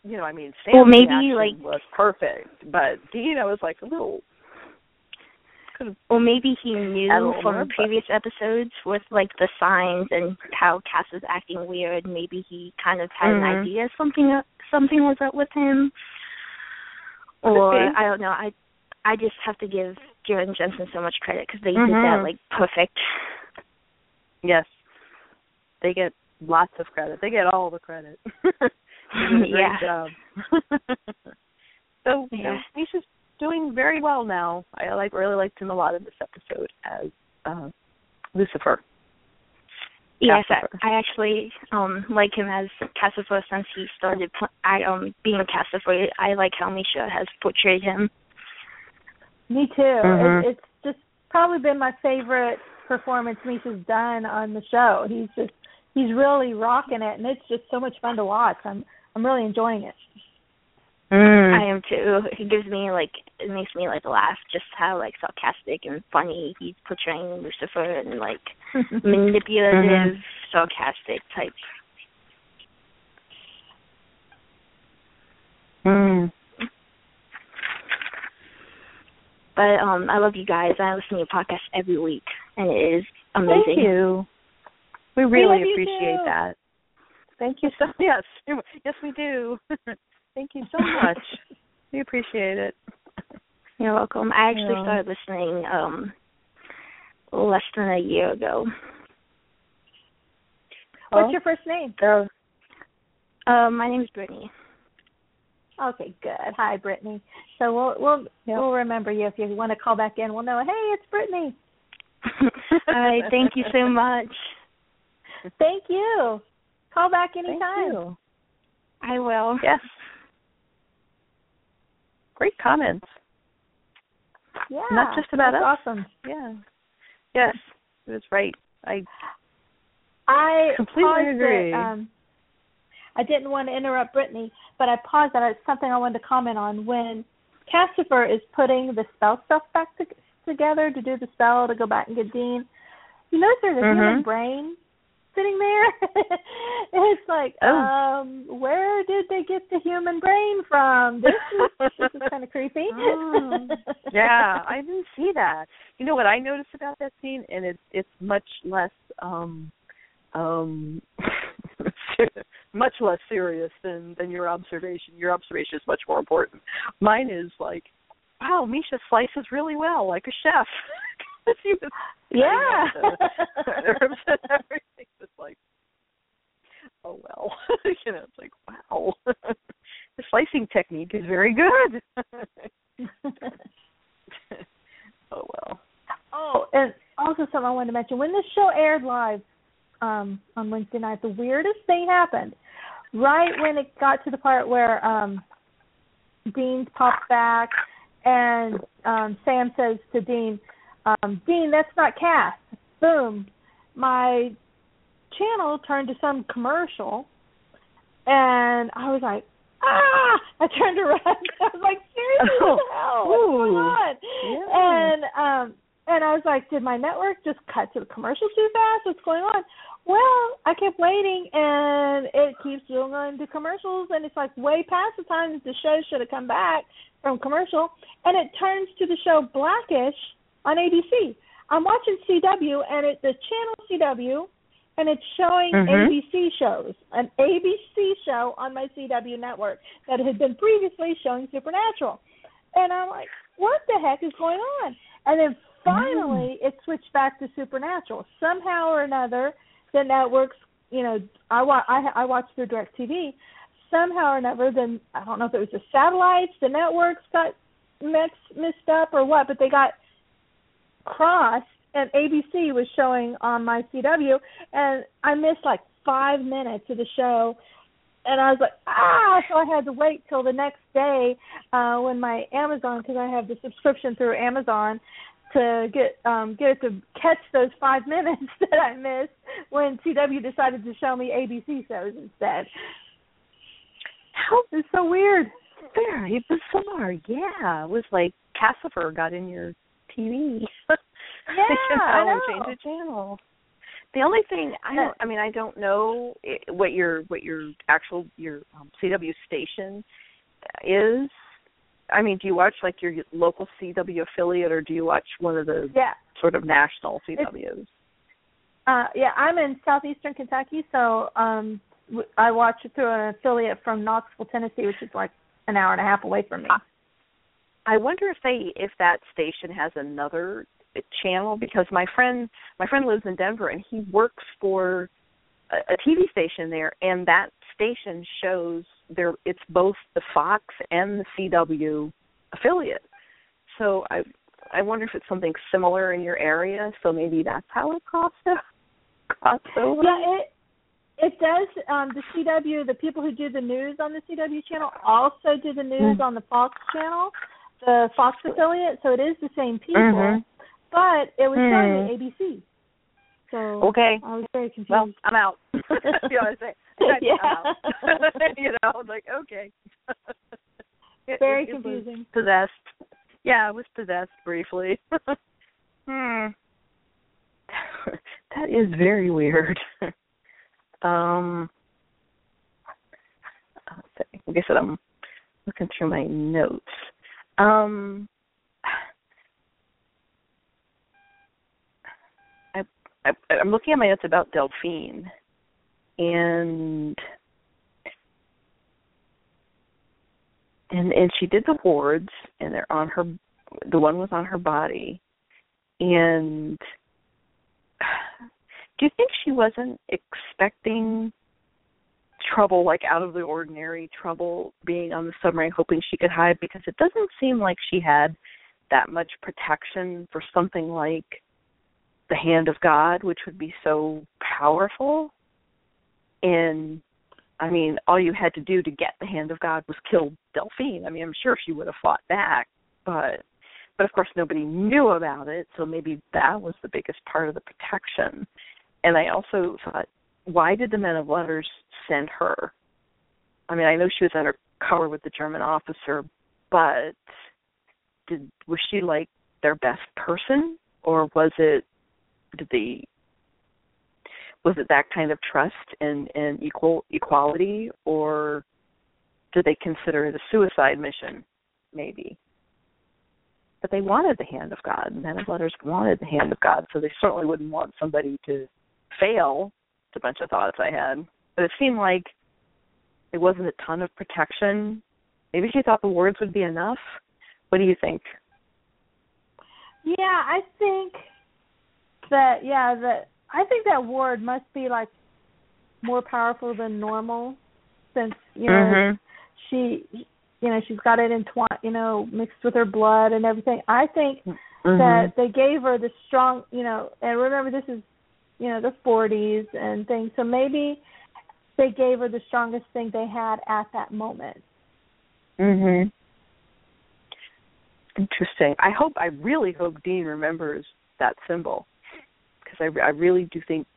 you know, I mean, Sam's Well, maybe, like- was perfect, but Dean, I was like a little. Could Or maybe he knew from more, but- previous episodes with like the signs and how Cass was acting weird. Maybe he kind of had Mhm. an idea something something was up with him. Or. I don't know. I I just have to give Jared and Jensen so much credit because they did Mhm. that like perfect. Yes. They get lots of credit. They get all the credit. (laughs) did (laughs) Yeah. job. (laughs) so you know, Yeah. Misha's doing very well now. I like really liked him a lot in this episode as uh Lucifer. Yes, Cassifer. I, I actually um like him as Cassifer since he started pl- I, um being Cassifer. I like how Misha has portrayed him. Me too. Mhm. It, it's just probably been my favorite performance Misha's done on the show. He's just he's really rocking it, and it's just so much fun to watch. I'm I'm really enjoying it. Mm. I am too. (laughs) He gives me like it makes me like laugh just how like sarcastic and funny he's portraying Lucifer and like (laughs) manipulative, Mhm. sarcastic type. Mm. But um I love you guys. I listen to your podcast every week and it is amazing. Thank you. We really you appreciate that. Thank you so (laughs) yes. Yes we do. Thank you so much. (laughs) we appreciate it. You're welcome. I actually Yeah. started listening um less than a year ago. What's Oh. your first name? So Uh, my name is Brittany. Okay, good. Hi, Brittany. So we'll we'll Yep. we'll remember you if you want to call back in. We'll know. Hey, it's Brittany. (laughs) All right, thank you so much. (laughs) Thank you. Call back Thank anytime. you. I will. Yes. Great comments. Yeah. Not just about that's us. Awesome. Yeah. Yes. It was right. I I Completely agree. It, um, I didn't want to interrupt Brittany, but I paused that. It's something I wanted to comment on. When Cassifer is putting the spell stuff back to, together to do the spell to go back and get Dean, you notice there's a human Mhm. brain sitting there. (laughs) it's like, Oh. um, where did they get the human brain from? This is, this is kind of creepy. (laughs) Oh. yeah, I didn't see that. You know what I noticed about that scene, and it's it's much less um um (laughs) much less serious than than your observation. Your observation is much more important. Mine is like, wow, Misha slices really well, like a chef. (laughs) 'Cause he was Yeah. cutting up the herbs (laughs) and everything. It's like, oh well, (laughs) you know, it's like wow, the slicing technique is very good. oh well. Oh, and also something I wanted to mention. When this show aired live um on Wednesday night, the weirdest thing happened. Right when it got to the part where um Dean pops back and um Sam says to Dean, um, Dean, that's not Cass. Boom. My channel turned to some commercial and I was like, Ah I turned around (laughs) I was like, Seriously, what the hell? What's going on? Yeah. And um and I was like, did my network just cut to the commercial too fast? What's going on? Well, I kept waiting and it keeps going to commercials and it's like way past the time that the show should have come back from commercial and it turns to the show Blackish on ABC. I'm watching CW and it's the channel CW and it's showing Mhm. ABC shows, an ABC show on my CW network that had been previously showing Supernatural. And I'm like, what the heck is going on? And then finally it switched back to Supernatural. Somehow or another, the networks, you know, I wa- I, I watched through DirecTV. Somehow or another, then I don't know if it was the satellites, the networks got mixed mixed up or what, but they got crossed and ABC was showing on my CW and I missed like five minutes of the show and I was like, ah, so I had to wait till the next day uh when my Amazon because I have the subscription through Amazon to get um get it to catch those five (laughs) minutes that I missed when CW decided to show me ABC shows instead. How It's so weird. very bizarre. Yeah, it was like Cassifer got in your TV. (laughs) Yeah, you know, I and know. changed the channel. The only thing I don't, I mean, I don't know what your what your actual your um, CW station is. I mean, do you watch like your local CW affiliate, or do you watch one of the Yeah. sort of national CWs? Uh, yeah, I'm in southeastern Kentucky, so um, I watch it through an affiliate from Knoxville, Tennessee, which is like an hour and a half away from me. I wonder if they if that station has another channel because my friend my friend lives in Denver and he works for a, a TV station there and that station shows there it's both the Fox and the CW affiliate. So I I wonder if it's something similar in your area so maybe that's how it crossed it. crossover. Yeah, it it does. Um, the CW, the people who do the news on the CW channel, also do the news Mm. on the Fox channel, the Fox affiliate. So it is the same people, Mhm. but it was done Mm. at ABC. So Okay. I was very confused. Well, I'm out. (laughs) (laughs) you know what I'm saying? (laughs) Yeah. I'm out. you know, I was like, okay. It- very it- it confusing. possessed. Yeah, I was possessed briefly. hmm. that is very weird. um I said, I'm looking through my notes. Um I, I I'm looking at my notes about Delphine and and and she did the wards and they're on her the one was on her body and (sighs) do you think she wasn't expecting trouble like out of the ordinary trouble being on the submarine hoping she could hide because it doesn't seem like she had that much protection for something like the hand of god which would be so powerful and I mean, all you had to do to get the hand of God was kill Delphine. I mean, I'm sure she would have fought back, but but of course nobody knew about it, so maybe that was the biggest part of the protection. And I also thought, why did the men of letters send her? I mean, I know she was undercover with the German officer, but did was she like their best person, or was it did they was it that kind of trust and and equal equality? Or did they consider it a suicide mission? Maybe. But they wanted the hand of god. Men of letters wanted the hand of god. So they certainly wouldn't want somebody to fail a bunch of thoughts i had but it seemed like there wasn't a ton of protection maybe she thought the wards would be enough what do you think Yeah, I think that yeah that I think that ward must be like more powerful than normal, since you know Mhm. she you know she's got it in twi- you know mixed with her blood and everything. I think Mhm. that they gave her the strong you know and remember this is you know the 40s and things so maybe they gave her the strongest thing they had at that moment. Mhm. Interesting. I hope. I really hope Dean remembers that symbol because I, I really do think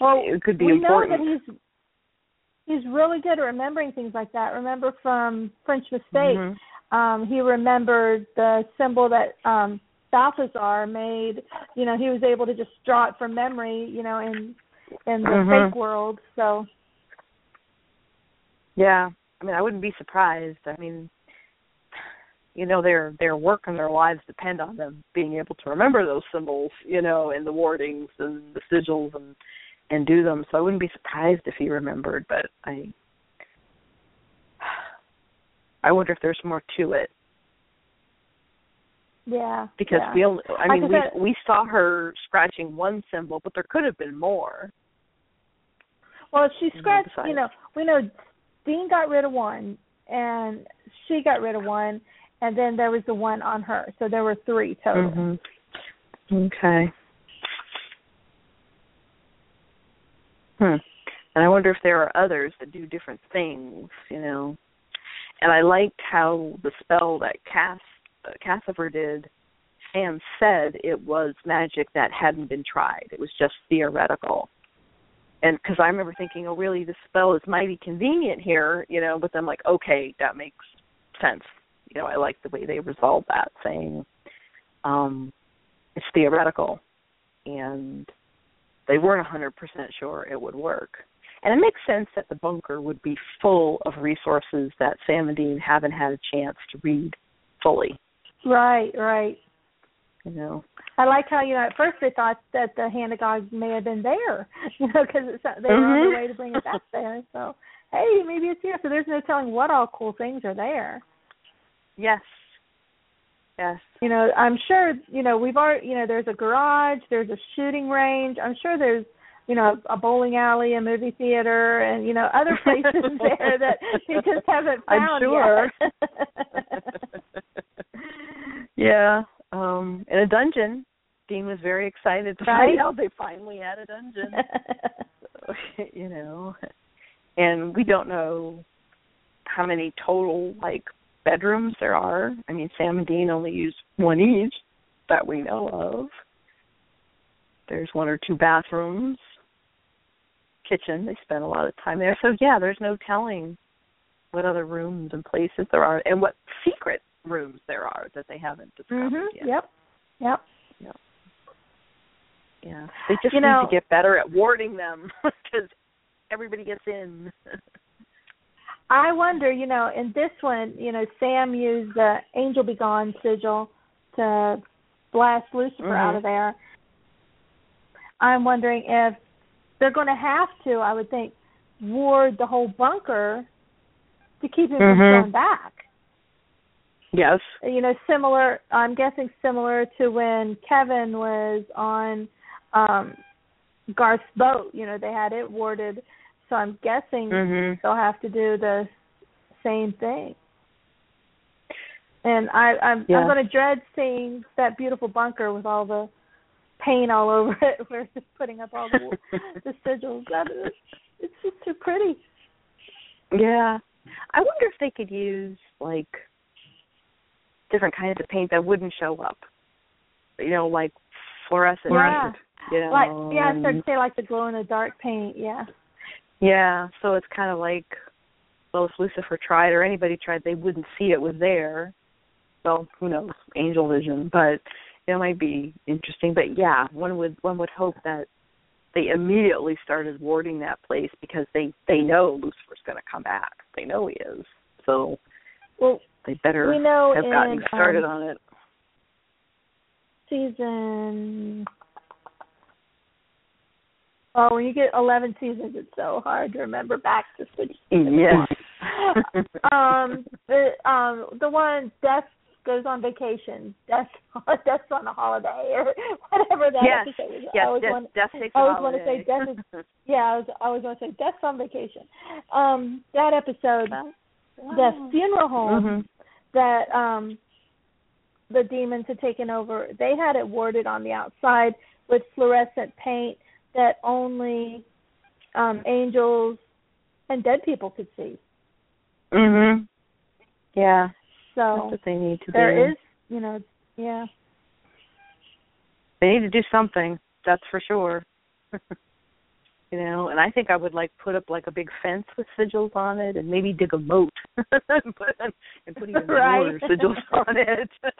Well, it could be we important. know that he's he's really good at remembering things like that. Remember from French Mistake, Mhm. um, he remembered the symbol that um Balthazar made. You know, he was able to just draw it from memory. You know, in in the Mhm. fake world. So Yeah. I mean, I wouldn't be surprised. I mean, you know, their their work and their lives depend on them being able to remember those symbols, you know, and the wardings and the sigils and and do them. So I wouldn't be surprised if he remembered, but I (sighs) I wonder if there's more to it. Yeah, because yeah. we only I Like mean I we said- we saw her scratching one symbol, but there could have been more. Well, she scratched. You know, we know Dean got rid of one, and she got rid of one, and then there was the one on her. So there were three total. Mm-hmm. Okay. Hmm. And I wonder if there are others that do different things, you know. And I liked how the spell that Cass uh, Cassifer did. Sam said it was magic that hadn't been tried. It was just theoretical. And because I remember thinking, oh, really, this spell is mighty convenient here, you know. But then, like, okay, that makes sense. You know, I like the way they resolved that, saying um, it's theoretical, and they weren't a 100% sure it would work. And it makes sense that the bunker would be full of resources that Sam and Dean haven't had a chance to read fully. Right, right. You know. I like how you know at first they thought that the hand of God may have been there, (laughs) you know, because they were on Mhm. their way to bring it back (laughs) there. So hey, maybe it's here. So there's no telling what all cool things are there. Yes. Yes. You know, I'm sure. You know, we've already. You know, there's a garage, there's a shooting range. I'm sure there's you know a bowling alley, a movie theater, and you know other places (laughs) there that we just haven't found I'm sure. yet. Yeah. Um in a dungeon. Dean was very excited to Right. find out they finally had a dungeon. So, (laughs) you know, and we don't know how many total like bedrooms there are. I mean, Sam and Dean only use one each that we know of. There's one or two bathrooms, kitchen. They spend a lot of time there. So yeah, there's no telling what other rooms and places there are, and what secret rooms there are that they haven't discovered mhm. yet. Yep. Yep. Yeah, they just You need know- to get better at warding them (laughs) because everybody gets in. (laughs) I wonder, you know, in this one, you know, Sam used the Angel Be Gone sigil to blast Lucifer Mhm. out of there. I'm wondering if they're going to have to, I would think, ward the whole bunker to keep him from Mhm. going back. Yes. You know, similar. I'm guessing similar to when Kevin was on um Garth's boat. You know, they had it warded. So I'm guessing Mhm. they'll have to do the same thing. And I, I'm Yeah. I'm going to dread seeing that beautiful bunker with all the paint all over it. (laughs) We're just putting up all the (laughs) the sigils. That is, it's just too pretty. Yeah. I wonder if they could use like different kinds of paint that wouldn't show up. You know, like fluorescent Yeah. You know, Like yeah, I started to say like the glow in the dark paint. Yeah. Yeah, so it's kind of like, well, if Lucifer tried or anybody tried, they wouldn't see it was there. Well, who knows, angel vision, but it might be interesting. But yeah, one would one would hope that they immediately started warding that place because they they know Lucifer's going to come back. They know he is, so Well, they better we know have gotten started um, on it. season. Oh, when you get eleven seasons, it's so hard to remember back to switch. Yes. (laughs) um, the um the one Death goes on vacation. Death (laughs) Death's on a holiday or (laughs) whatever that yes, episode is. I yes, always death, want, death takes I a always want to say death is yeah. I was I always want to say Death's on vacation. Um, that episode, the funeral home Mhm. that um the demons had taken over. They had it warded on the outside with fluorescent paint that only um angels and dead people could see. Mhm. Yeah, So that's what they need to do. there is, you know, yeah. they need to do something that's for sure (laughs) you know and i think i would like put up like a big fence with sigils on it and maybe dig a moat (laughs) and put and put even (laughs) Right. more sigils on it (laughs)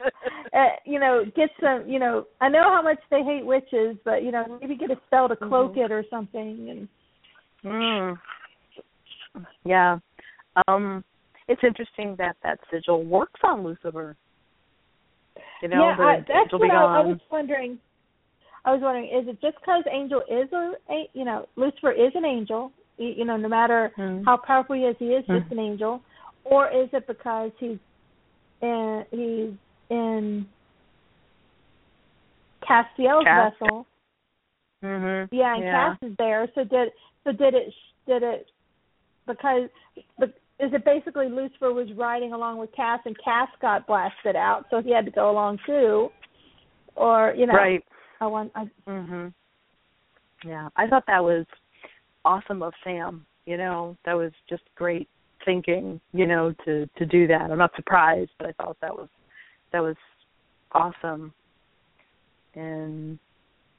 Uh, you know, get some, you know, I know how much they hate witches, but you know, maybe get a spell to cloak Mhm. it or something and mm. yeah um it's interesting that that sigil works on lucifer you know yeah, I, that's what I, I was wondering. I was wondering, is it just because Angel is a, a, you know, Lucifer is an angel, you know, no matter Mhm. how powerful he is, he is just Mhm. an angel, or is it because he's in he's in Castiel's Cass. vessel? mhm Yeah, and yeah. Cass is there. So did so did it did it because but is it basically Lucifer was riding along with Cass and Cass got blasted out, so he had to go along too, or you know? right I want. I, Mhm. Yeah, I thought that was awesome of Sam. You know, that was just great thinking. You know, to to do that. I'm not surprised, but I thought that was that was awesome. And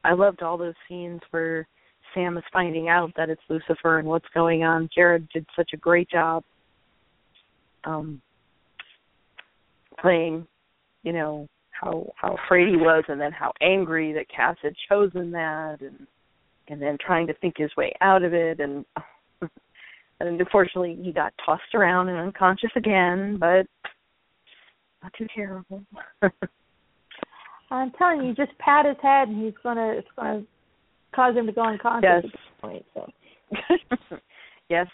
I loved all those scenes where Sam is finding out that it's Lucifer and what's going on. Jared did such a great job um playing, you know, how how afraid he was and then how angry that Cass had chosen that and and then trying to think his way out of it and (laughs) and unfortunately he got tossed around and unconscious again, but not too terrible. (laughs) I'm telling you, just pat his head and he's gonna it's gonna cause him to go unconscious Yes. at this point. So (laughs) yes,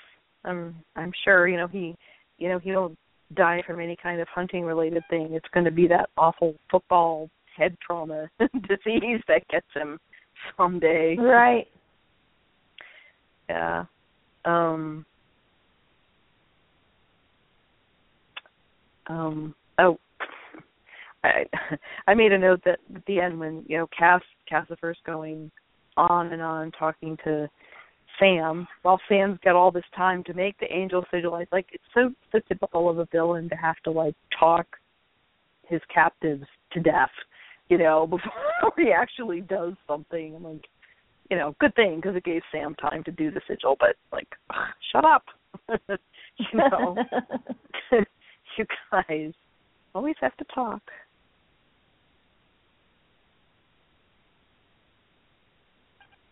I'm I'm sure, you know, he you know, he will die from any kind of hunting related thing. It's gonna be that awful football head trauma (laughs) disease that gets him someday. right. (laughs) Yeah. Um um oh (laughs) I I made a note that at the end when you know Cass Cassifer's going on and on talking to Sam while Sam's got all this time to make the angel sigil. Like it's so so typical of a villain to have to like talk his captives to death, you know, (laughs) before he actually does something. I'm like, you know, good thing because it gave Sam time to do the sigil, but like, (sighs) shut up, (laughs) you know, (laughs) you guys always have to talk.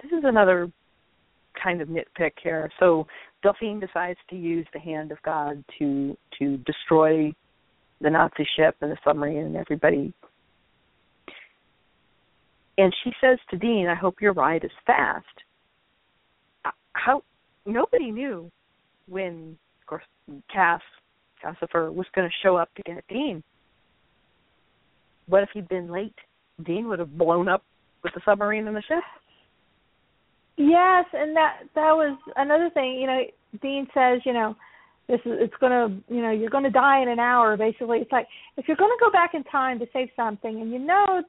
This is another kind of nitpick here. So Delphine decides to use the hand of God to to destroy the Nazi ship and the submarine and everybody. And she says to Dean, "I hope your ride is fast." Uh, how nobody knew when, of course, Cass Cassifer was going to show up to get Dean. What if he'd been late? Dean would have blown up with the submarine and the ship. Yes, and that that was another thing. You know, Dean says, you know, this is it's gonna, you know, you're gonna die in an hour. Basically, it's like if you're gonna go back in time to save something, and you know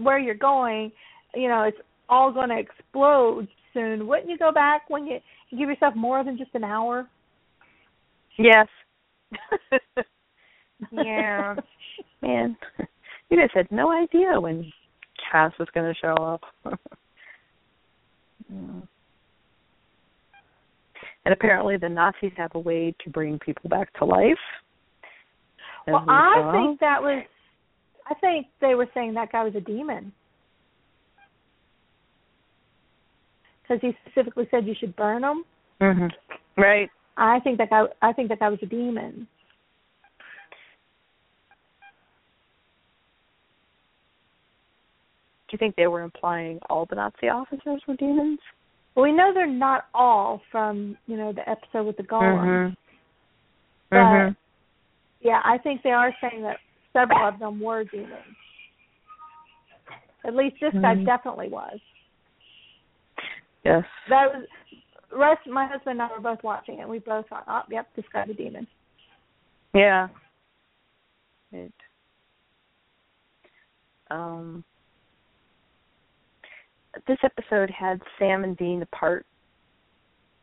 where you're going, you know, it's all gonna explode soon. Wouldn't you go back when you, you give yourself more than just an hour? Yes. (laughs) yeah. Man, (laughs) you guys had no idea when Cass was going to show up. (laughs) And apparently, the Nazis have a way to bring people back to life. Well, I think that was. I think they were saying that guy was a demon. Because he specifically said you should burn him. Mhm. Right. I think that guy. I think that guy was a demon. Do you think they were implying all the Nazi officers were demons? Well, we know they're not all from you know the episode with the golem. Mhm. But Mhm. yeah, I think they are saying that several of them were demons. At least this guy Mhm. definitely was. Yes. That was Russ, my husband and I were both watching it. We both thought, oh, yep, this guy's a demon. Yeah. It. Um. This episode had Sam and Dean apart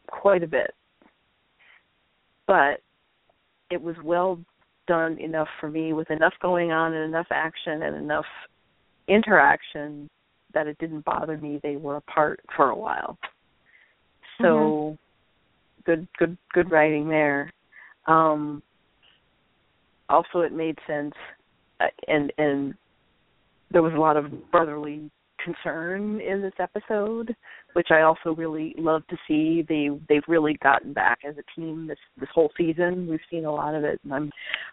quite a bit, but it was well done enough for me with enough going on and enough action and enough interaction that it didn't bother me they were apart for a while. So good good good writing there. Um also it made sense uh, and and there was a lot of brotherly concern in this episode which i also really love to see. They they've really gotten back as a team this this whole season. We've seen a lot of it and i'm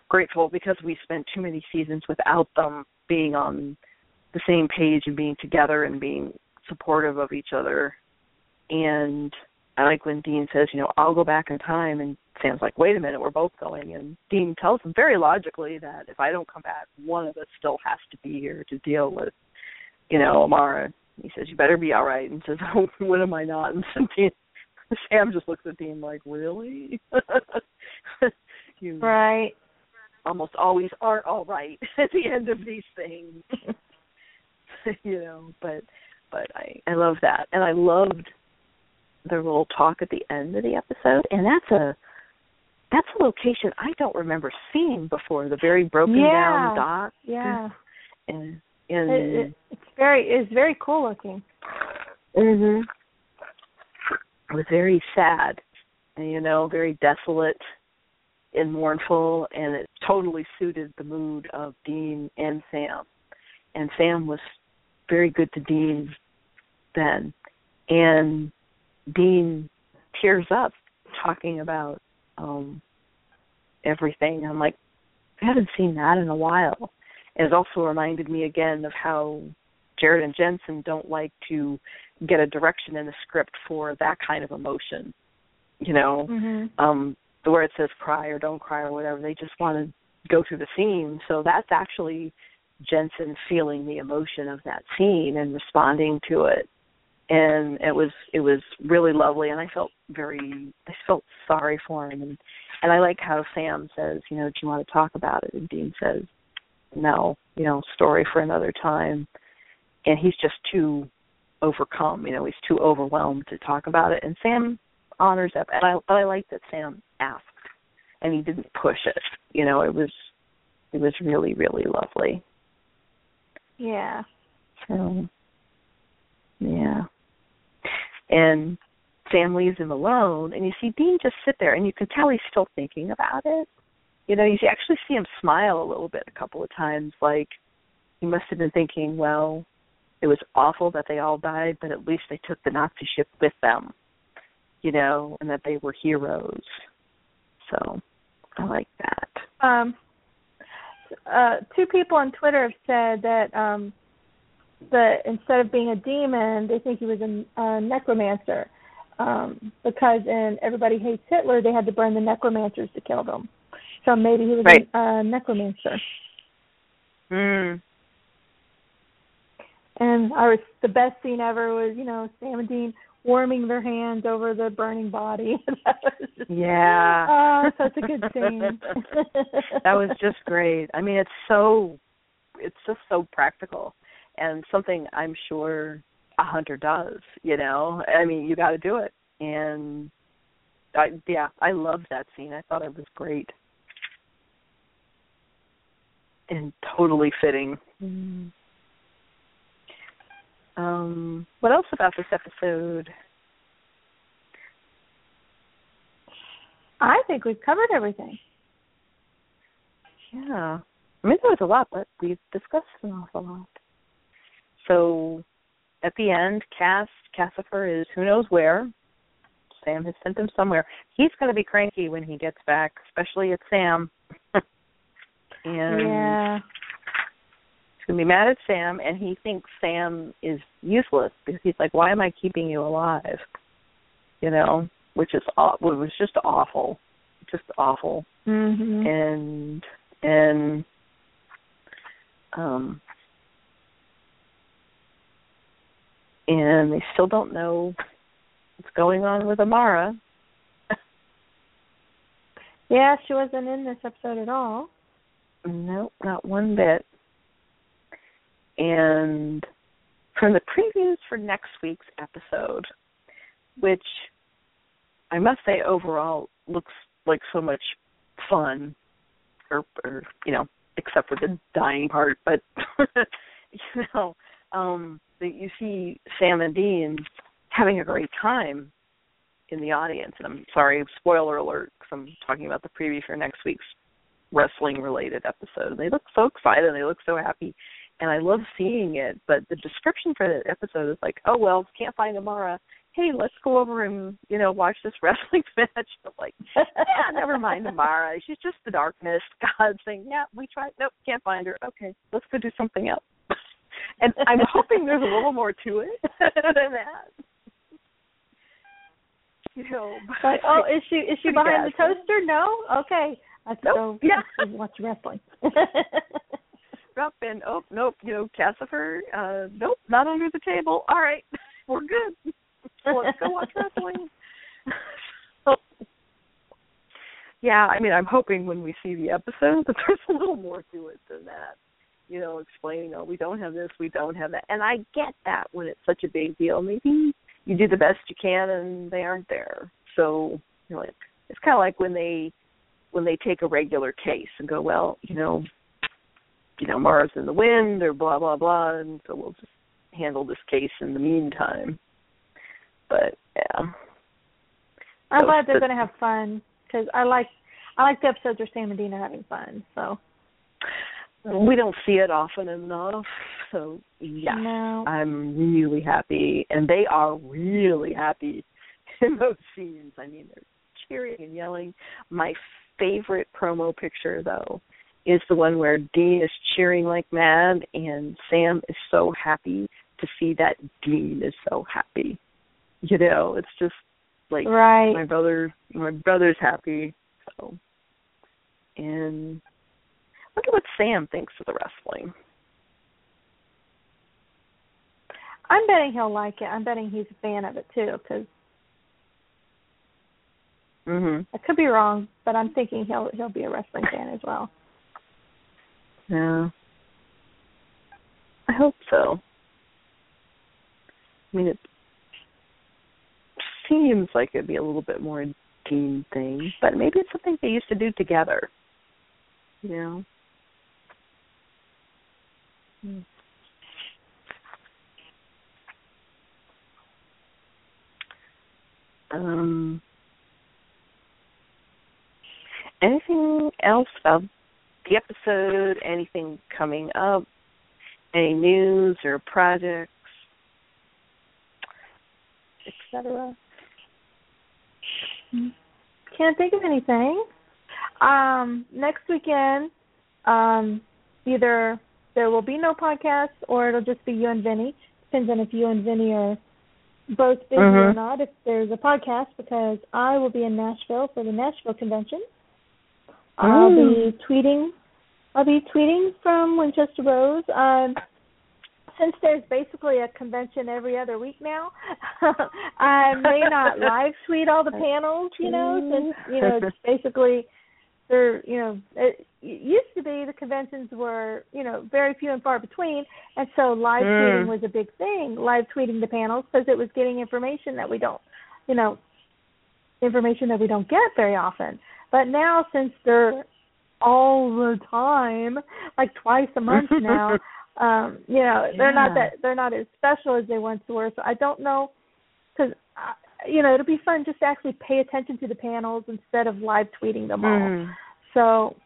grateful because we spent too many seasons without them being on the same page and being together and being supportive of each other. And I like when Dean says, you know, I'll go back in time, and Sam's like, wait a minute, we're both going, and Dean tells him very logically that if I don't come back, one of us still has to be here to deal with, you know, Amara. He says, you better be all right, and says, (laughs) oh, when am I not? And Dean, (laughs) Sam just looks at Dean like, really? (laughs) you Right. almost always are all right at the end of these things, you know. But but I I love that, and I loved the little talk at the end of the episode, and that's a that's a location I don't remember seeing before. The very broken Yeah. down dock, Yeah. and and It, it, it's very it's very cool looking. mhm, it was very sad, and you know, very desolate and mournful, and it totally suited the mood of Dean and Sam. And Sam was very good to Dean then, and Dean tears up talking about um everything. I'm like, I haven't seen that in a while. And it also reminded me again of how Jared and Jensen don't like to get a direction in the script for that kind of emotion. You know, Mhm. um the where it says cry or don't cry or whatever, they just want to go through the scene. So that's actually Jensen feeling the emotion of that scene and responding to it. And it was it was really lovely and I felt very I felt sorry for him and and I like how Sam says, you know, do you want to talk about it? And Dean says, no, you know, story for another time. And he's just too overcome, you know, he's too overwhelmed to talk about it. And Sam honors that. And I, I like that Sam asked and he didn't push it. You know, it was it was really, really lovely. Yeah. So yeah. And Sam leaves him alone and you see Dean just sit there and you can tell he's still thinking about it. You know, you actually see him smile a little bit a couple of times, like he must have been thinking, Well, it was awful that they all died, but at least they took the Nazi ship with them, you know, and that they were heroes. So I like that. Um, uh, two people on Twitter have said that um, that instead of being a demon, they think he was a, a necromancer um, because in Everybody Hates Hitler, they had to burn the necromancers to kill them. So maybe he was right. a necromancer. Mm. And our the best scene ever was, you know, Sam and Dean warming their hands over the burning body. (laughs) that was just, yeah. Oh, such a good scene. (laughs) that was just great. I mean, it's so it's just so practical and something I'm sure a hunter does, you know. I mean, you got to do it. And I yeah, I loved that scene. I thought it was great. And totally fitting. Mm. Um, what else about this episode? I think we've covered everything. Yeah. I mean, there was a lot, but we've discussed an awful lot. So, at the end, Cass, Cassifer is who knows where. Sam has sent him somewhere. He's going to be cranky when he gets back, especially at Sam. And yeah going to be mad at Sam, and he thinks Sam is useless because he's like, "Why am I keeping you alive?" You know, which is aw- was just awful, just awful. Mm-hmm. And and um and they still don't know what's going on with Amara. (laughs) yeah, she wasn't in this episode at all. No, not one bit. And from the previews for next week's episode, which I must say overall looks like so much fun, or, or you know, except for the dying part, but (laughs) you know, um, that you see Sam and Dean having a great time in the audience. And I'm sorry, spoiler alert, because I'm talking about the preview for next week's wrestling related episode. And They look so excited, and they look so happy, and I love seeing it. But the description for the episode is like, oh well, can't find Amara. Hey, let's go over and you know watch this (laughs) wrestling match. I'm like, yeah, never mind Amara. She's just the darkness. (laughs) God saying, yeah, we tried. Nope, can't find her. Okay, let's go do something else. (laughs) and I'm hoping there's a little more to it than that. You know, like, oh, is she is she behind the toaster? No, okay, let's nope. go. Yeah, let's watch wrestling. (laughs) up and oh nope, you know, Cassifer, uh nope, not under the table. All right, (laughs) we're good. Let's go watch wrestling. (laughs) so, yeah, I mean I'm hoping when we see the episode that there's a little more to it than that. You know, explaining, oh, we don't have this, we don't have that. And I get that when it's such a big deal. Maybe you do the best you can and they aren't there. So, you know, like it's kinda like when they when they take a regular case and go, well, you know, you know, Mars in the wind or blah blah blah, and so we'll just handle this case in the meantime. But yeah, I'm so, glad they're going to have fun because I like I like the episodes where Sam and Dean are having fun. So we don't see it often enough. So yeah, no. I'm really happy, and they are really happy (laughs) in those scenes. I mean, they're cheering and yelling. My favorite promo picture though is the one where Dean is cheering like mad and Sam is so happy to see that Dean is so happy. You know, it's just like right. my brother my brother's happy. So and look at what Sam thinks of the wrestling. I'm betting he'll like it. I'm betting he's a fan of it too because Mhm. I could be wrong, but I'm thinking he'll he'll be a wrestling fan as well. Yeah. I hope so. I mean, it seems like it'd be a little bit more team thing, but maybe it's something they used to do together. You know. Hmm. Um, anything else about the episode? Anything coming up? Any news or projects, etc.? Can't think of anything. Um, next weekend, um, either there will be no podcast or it'll just be you and Vinny. Depends on if you and Vinny are both busy or Mhm. not. If there's a podcast, because I will be in Nashville for the Nashville convention. I'll be tweeting. I'll be tweeting from Winchester Bros. Um, since there's basically a convention every other week now, (laughs) I may not (laughs) live tweet all the panels. You know, since you know it's (laughs) basically they're you know it, it used to be the conventions were you know very few and far between, and so live Mm. tweeting was a big thing. Live tweeting the panels because it was getting information that we don't, you know, information that we don't get very often. But now since they're all the time, like twice a month (laughs) now, um, you know, they're not that they're not as special as they once were. So I don't know because you know it'll be fun just to actually pay attention to the panels instead of live tweeting them all. Mhm. So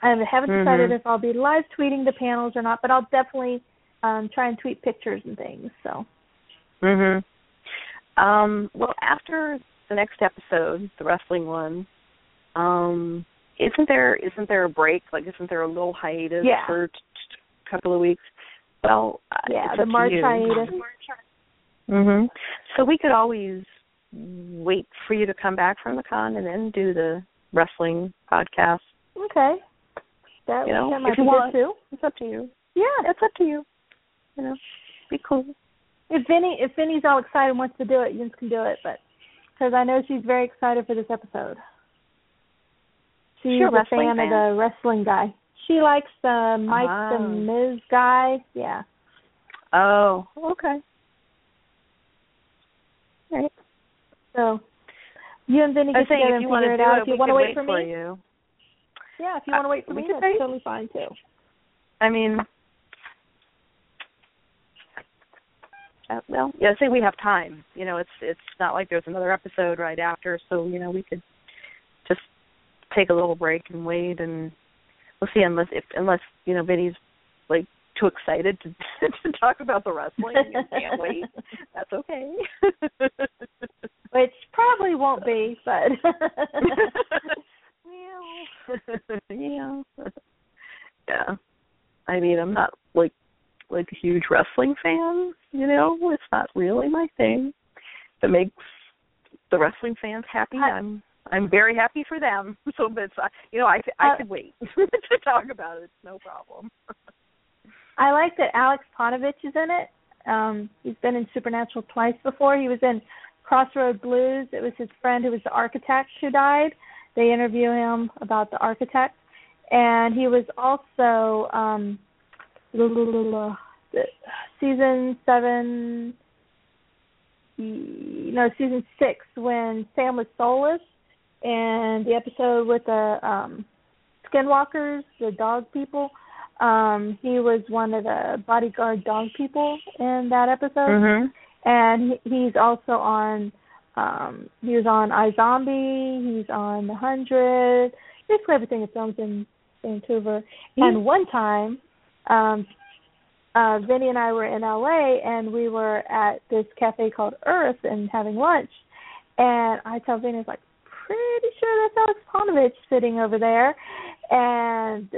I haven't decided Mhm. if I'll be live tweeting the panels or not, but I'll definitely um try and tweet pictures and things. So Mhm. Um, well, after the next episode, the wrestling one, um, isn't there isn't there a break? Like, isn't there a little hiatus Yeah. for t- t- a couple of weeks? Well, uh, yeah, the March you. hiatus. Mhm. So we could always wait for you to come back from the con and then do the wrestling podcast. Okay. That, You know, that might if you be want. too. It's up to you. Yeah. It's up to you. You know, be cool. If Vinny if Vinny's all excited and wants to do it, Yins can do it, but because I know she's very excited for this episode. She's She a fan, fan? of the wrestling guy. She likes the Mike the Oh. Miz guy. Yeah. Oh, okay. All right. So you and Vinny get together you and figure it out. it, if you want to wait wait for for me, you. yeah, if you want to wait for Uh, me, that's wait. totally fine too. I mean, uh, well, yeah. Say we have time. You know, it's it's not like there's another episode right after, so you know we could take a little break and wait, and we'll see. Unless if unless you know Vinny's like too excited to (laughs) to talk about the wrestling and can't wait, (laughs) that's okay. Which probably won't be, but (laughs) well, yeah, yeah. I mean, I'm not like like a huge wrestling fan. You know, it's not really my thing. If it makes the wrestling fans happy, I- I'm I'm very happy for them. (laughs) So, but uh, you know, I I Uh, could wait (laughs) to talk about it. It's no problem. (laughs) I like that Alex Paunovic is in it. Um, he's been in Supernatural twice before. He was in Crossroad Blues. It was his friend who was the architect who died. They interview him about the architect, and he was also um, season seven, no, season six when Sam was soulless, and the episode with the um, skinwalkers, the dog people. Um, he was one of the bodyguard dog people in that episode, Mhm. and he, he's also on. Um, he was on iZombie. He's on The Hundred. Basically everything that films in Vancouver. And one time, um, uh, Vinny and I were in LA, and we were at this cafe called Earth and having lunch. And I tell Vinny, like, pretty sure that's Alex Paunovic sitting over there. And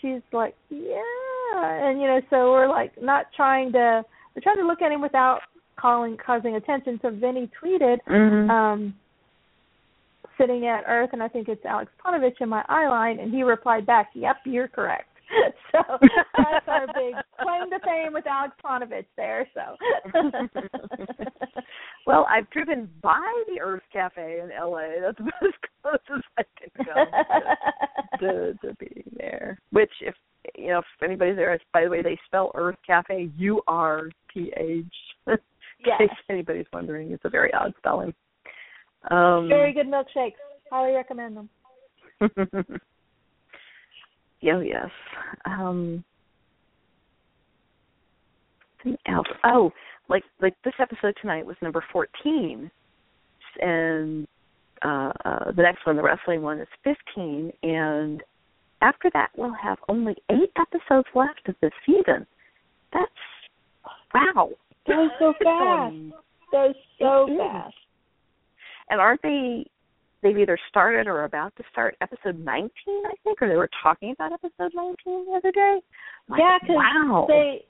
she's like, yeah. And, you know, so we're like not trying to, we're trying to look at him without calling, causing attention. So Vinny tweeted, Mhm. um, sitting at Earth, and I think it's Alex Paunovic in my eye line, and he replied back, "Yep, you're correct." (laughs) so that's our big (laughs) claim to fame with Alex Paunovic there. So. (laughs) well, I've driven by the Earth Cafe in LA. That's about as close as I can go to, (laughs) to, to being there. Which, if you know, if anybody's there, by the way, they spell Earth Cafe U R T H. (laughs) In Yes. case anybody's wondering, it's a very odd spelling. Um, Very good milkshakes. Highly recommend them. (laughs) yeah, yes. Um, something else. Oh, like like this episode tonight was number fourteen, and uh, uh the next one, the wrestling one, is fifteen, and after that we'll have only eight episodes left of this season. That's wow. Goes so fast. Goes so It is. fast. And aren't they? They've either started or about to start episode nineteen, I think, or they were talking about episode nineteen the other day. Like, Yeah, 'cause wow. They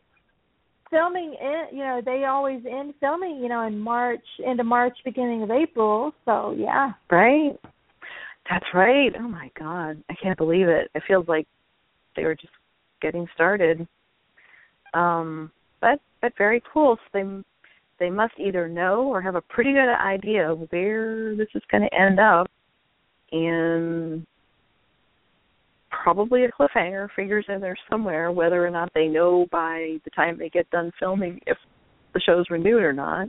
filming in you know, they always end filming, you know, in March into March, beginning of April. So yeah. Right. That's right. Oh my god. I can't believe it. It feels like they were just getting started. Um but but very cool. So they they must either know or have a pretty good idea of where this is going to end up and probably a cliffhanger figures in there somewhere whether or not they know by the time they get done filming if the show's renewed or not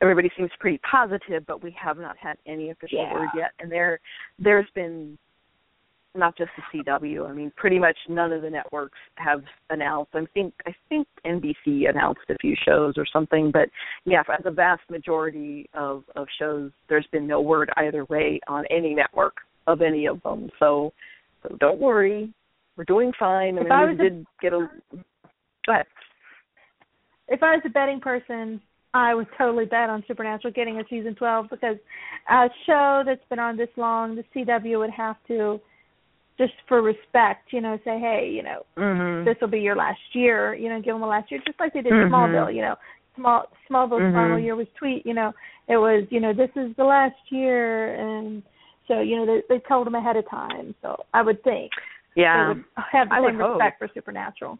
everybody seems pretty positive, but we have not had any official Yeah. word yet. And there, there's been not just the CW. I mean, pretty much none of the networks have announced. I think I think NBC announced a few shows or something, but yeah, for the vast majority of of shows, there's been no word either way on any network of any of them. So, so don't worry, we're doing fine. I If mean, I we was a- did get a. Go ahead. If I was a betting person, I would totally bet on Supernatural getting a season 12 because a show that's been on this long, the CW would have to, just for respect, you know, say, hey, you know, Mm-hmm. this will be your last year, you know, give them a last year, just like they did Mhm. Smallville, you know. Small Smallville's Mhm. final year was tweet, you know, it was, you know, this is the last year, and so you know they they told them ahead of time. So I would think yeah. they would have the I same hope. respect for Supernatural.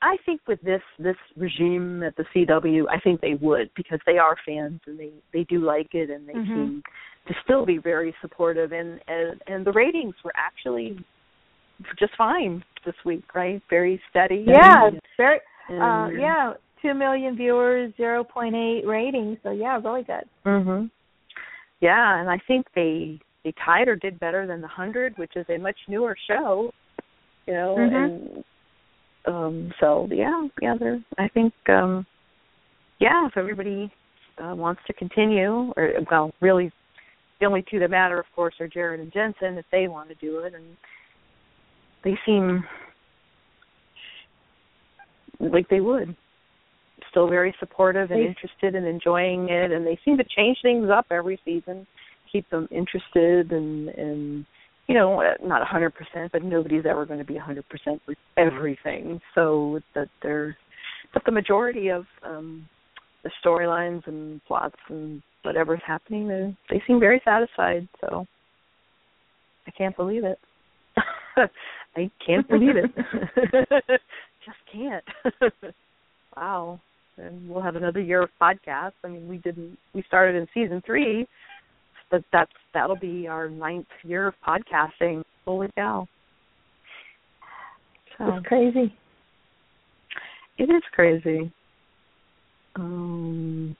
I think with this this regime at the CW, I think they would because they are fans and they they do like it and they Mhm. seem to still be very supportive and and and the ratings were actually just fine this week, right? Very steady. Yeah, and, very. and, Uh, yeah, two million viewers, zero point eight rating. So yeah, really good. Mhm. Yeah, and I think they they tied or did better than the Hundred, which is a much newer show. You know, Mhm. and um so yeah, yeah, they're I think um yeah, if everybody uh, wants to continue or well, really the only two that matter of course are Jared and Jensen if they want to do it and they seem like they would still very supportive and interested and enjoying it and they seem to change things up every season keep them interested and and you know not a hundred percent but nobody's ever going to be a hundred percent with everything. So that they're but the majority of um the storylines and plots and whatever's happening they they seem very satisfied so. I can't believe it. (laughs) I can't believe it. (laughs) Just can't. (laughs) Wow and we'll have another year of podcasts. I mean we didn't we started in season three but that's that'll be our ninth year of podcasting. Holy cow. So. It's crazy. it is crazy. Um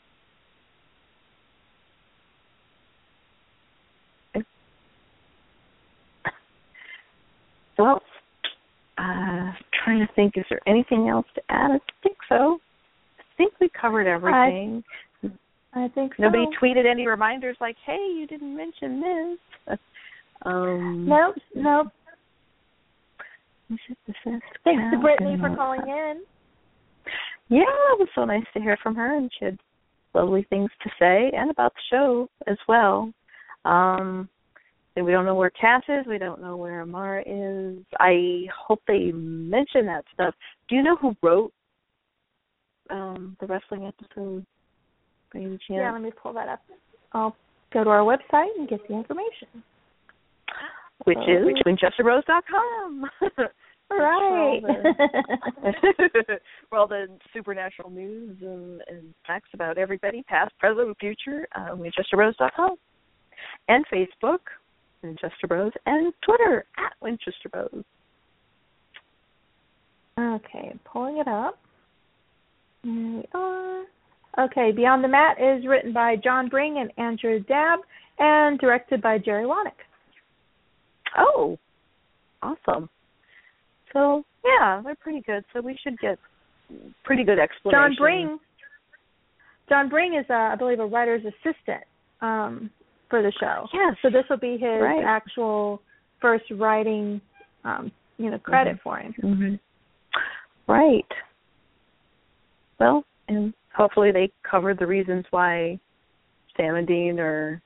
well uh trying to think is there anything else to add? I think so think we covered everything I think so. nobody tweeted any reminders like hey you didn't mention this (laughs) um Nope, nope. is it the first Thanks to Brittany for calling in. Yeah, it was so nice to hear from her, and she had lovely things to say, and about the show as well. Um, we don't know where Cass is. We don't know where Amara is. I hope they mention that stuff. Do you know who wrote um the wrestling episode? By any chance? Yeah, let me pull that up. I'll go to our website and get the information. Which is which- WinchesterBros.com. (laughs) Right. (laughs) where all the supernatural news and, and facts about everybody, past, present, and future, uh, WinchesterBros.com. And Facebook, Winchester Bros, and Twitter, at Winchester Bros. Okay, pulling it up. There we are. Okay, Beyond the Mat is written by John Bring and Andrew Dabb and directed by Jerry Wanek. Oh, awesome. So yeah, they're pretty good. So we should get pretty good explanation. John Bring. John Bring is, uh, I believe, a writer's assistant um, for the show. Yes. So this will be his Right. actual first writing, um, you know, credit Mhm. for him. hmm Right. Well, and hopefully they covered the reasons why Sam and Dean are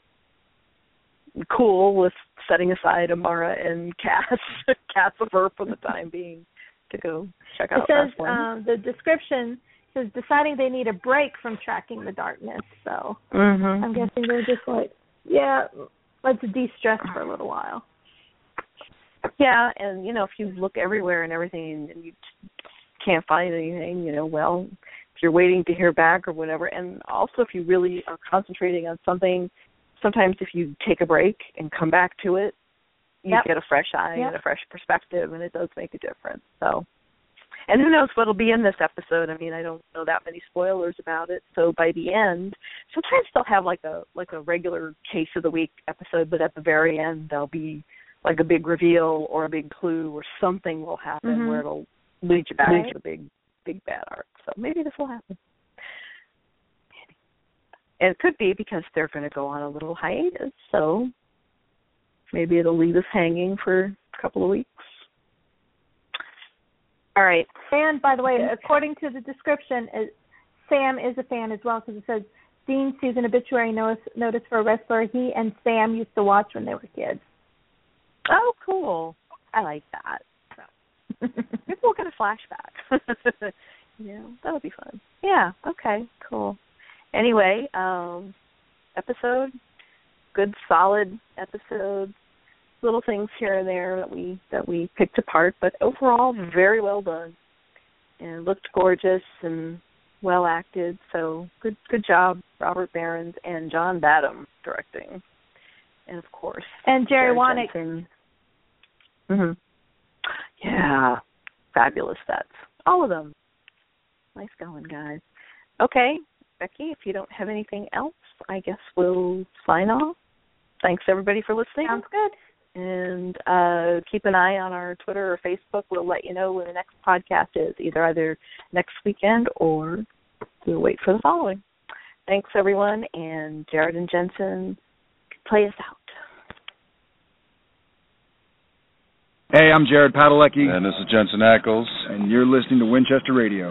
cool with setting aside Amara and Cass, (laughs) Cassifer for the time being to go check out. It says um, the description says deciding they need a break from tracking the darkness. So mm-hmm. I'm guessing they're just like, yeah, let's de-stress for a little while. Yeah, and you know, if you look everywhere and everything and you can't find anything, you know, well, you're waiting to hear back or whatever, and also if you really are concentrating on something, sometimes if you take a break and come back to it, you Yep. get a fresh eye Yep. and a fresh perspective, and it does make a difference. So, and who knows what'll be in this episode? I mean, I don't know that many spoilers about it. So by the end, sometimes they'll have like a like a regular case of the week episode, but at the very end there'll be like a big reveal or a big clue or something will happen Mhm. where it'll lead you back Right. to the big big bad art. So maybe this will happen. And it could be because they're going to go on a little hiatus, so maybe it'll leave us hanging for a couple of weeks. All right. And by the way, according to the description, Sam is a fan as well because it says Dean sees an obituary notice, notice for a wrestler he and Sam used to watch when they were kids. Oh, cool. I like that. (laughs) Maybe we'll get a flashback. (laughs) yeah, that would be fun. Yeah. Okay. Cool. Anyway, um, episode, good, solid episode. Little things here and there that we that we picked apart, but overall, very well done, and looked gorgeous and well acted. So good, good job, Robert Berens and John Badham directing, and of course And Jerry Wanek. hmm Yeah, fabulous sets. All of them. Nice going, guys. Okay, Becky, if you don't have anything else, I guess we'll sign off. Thanks everybody for listening. Sounds good. And uh, keep an eye on our Twitter or Facebook. We'll let you know when the next podcast is, either either next weekend or we'll wait for the following. Thanks everyone, and Jared and Jensen, play us out. Hey, I'm Jared Padalecki, And this is Jensen Ackles. and you're listening to Winchester Radio.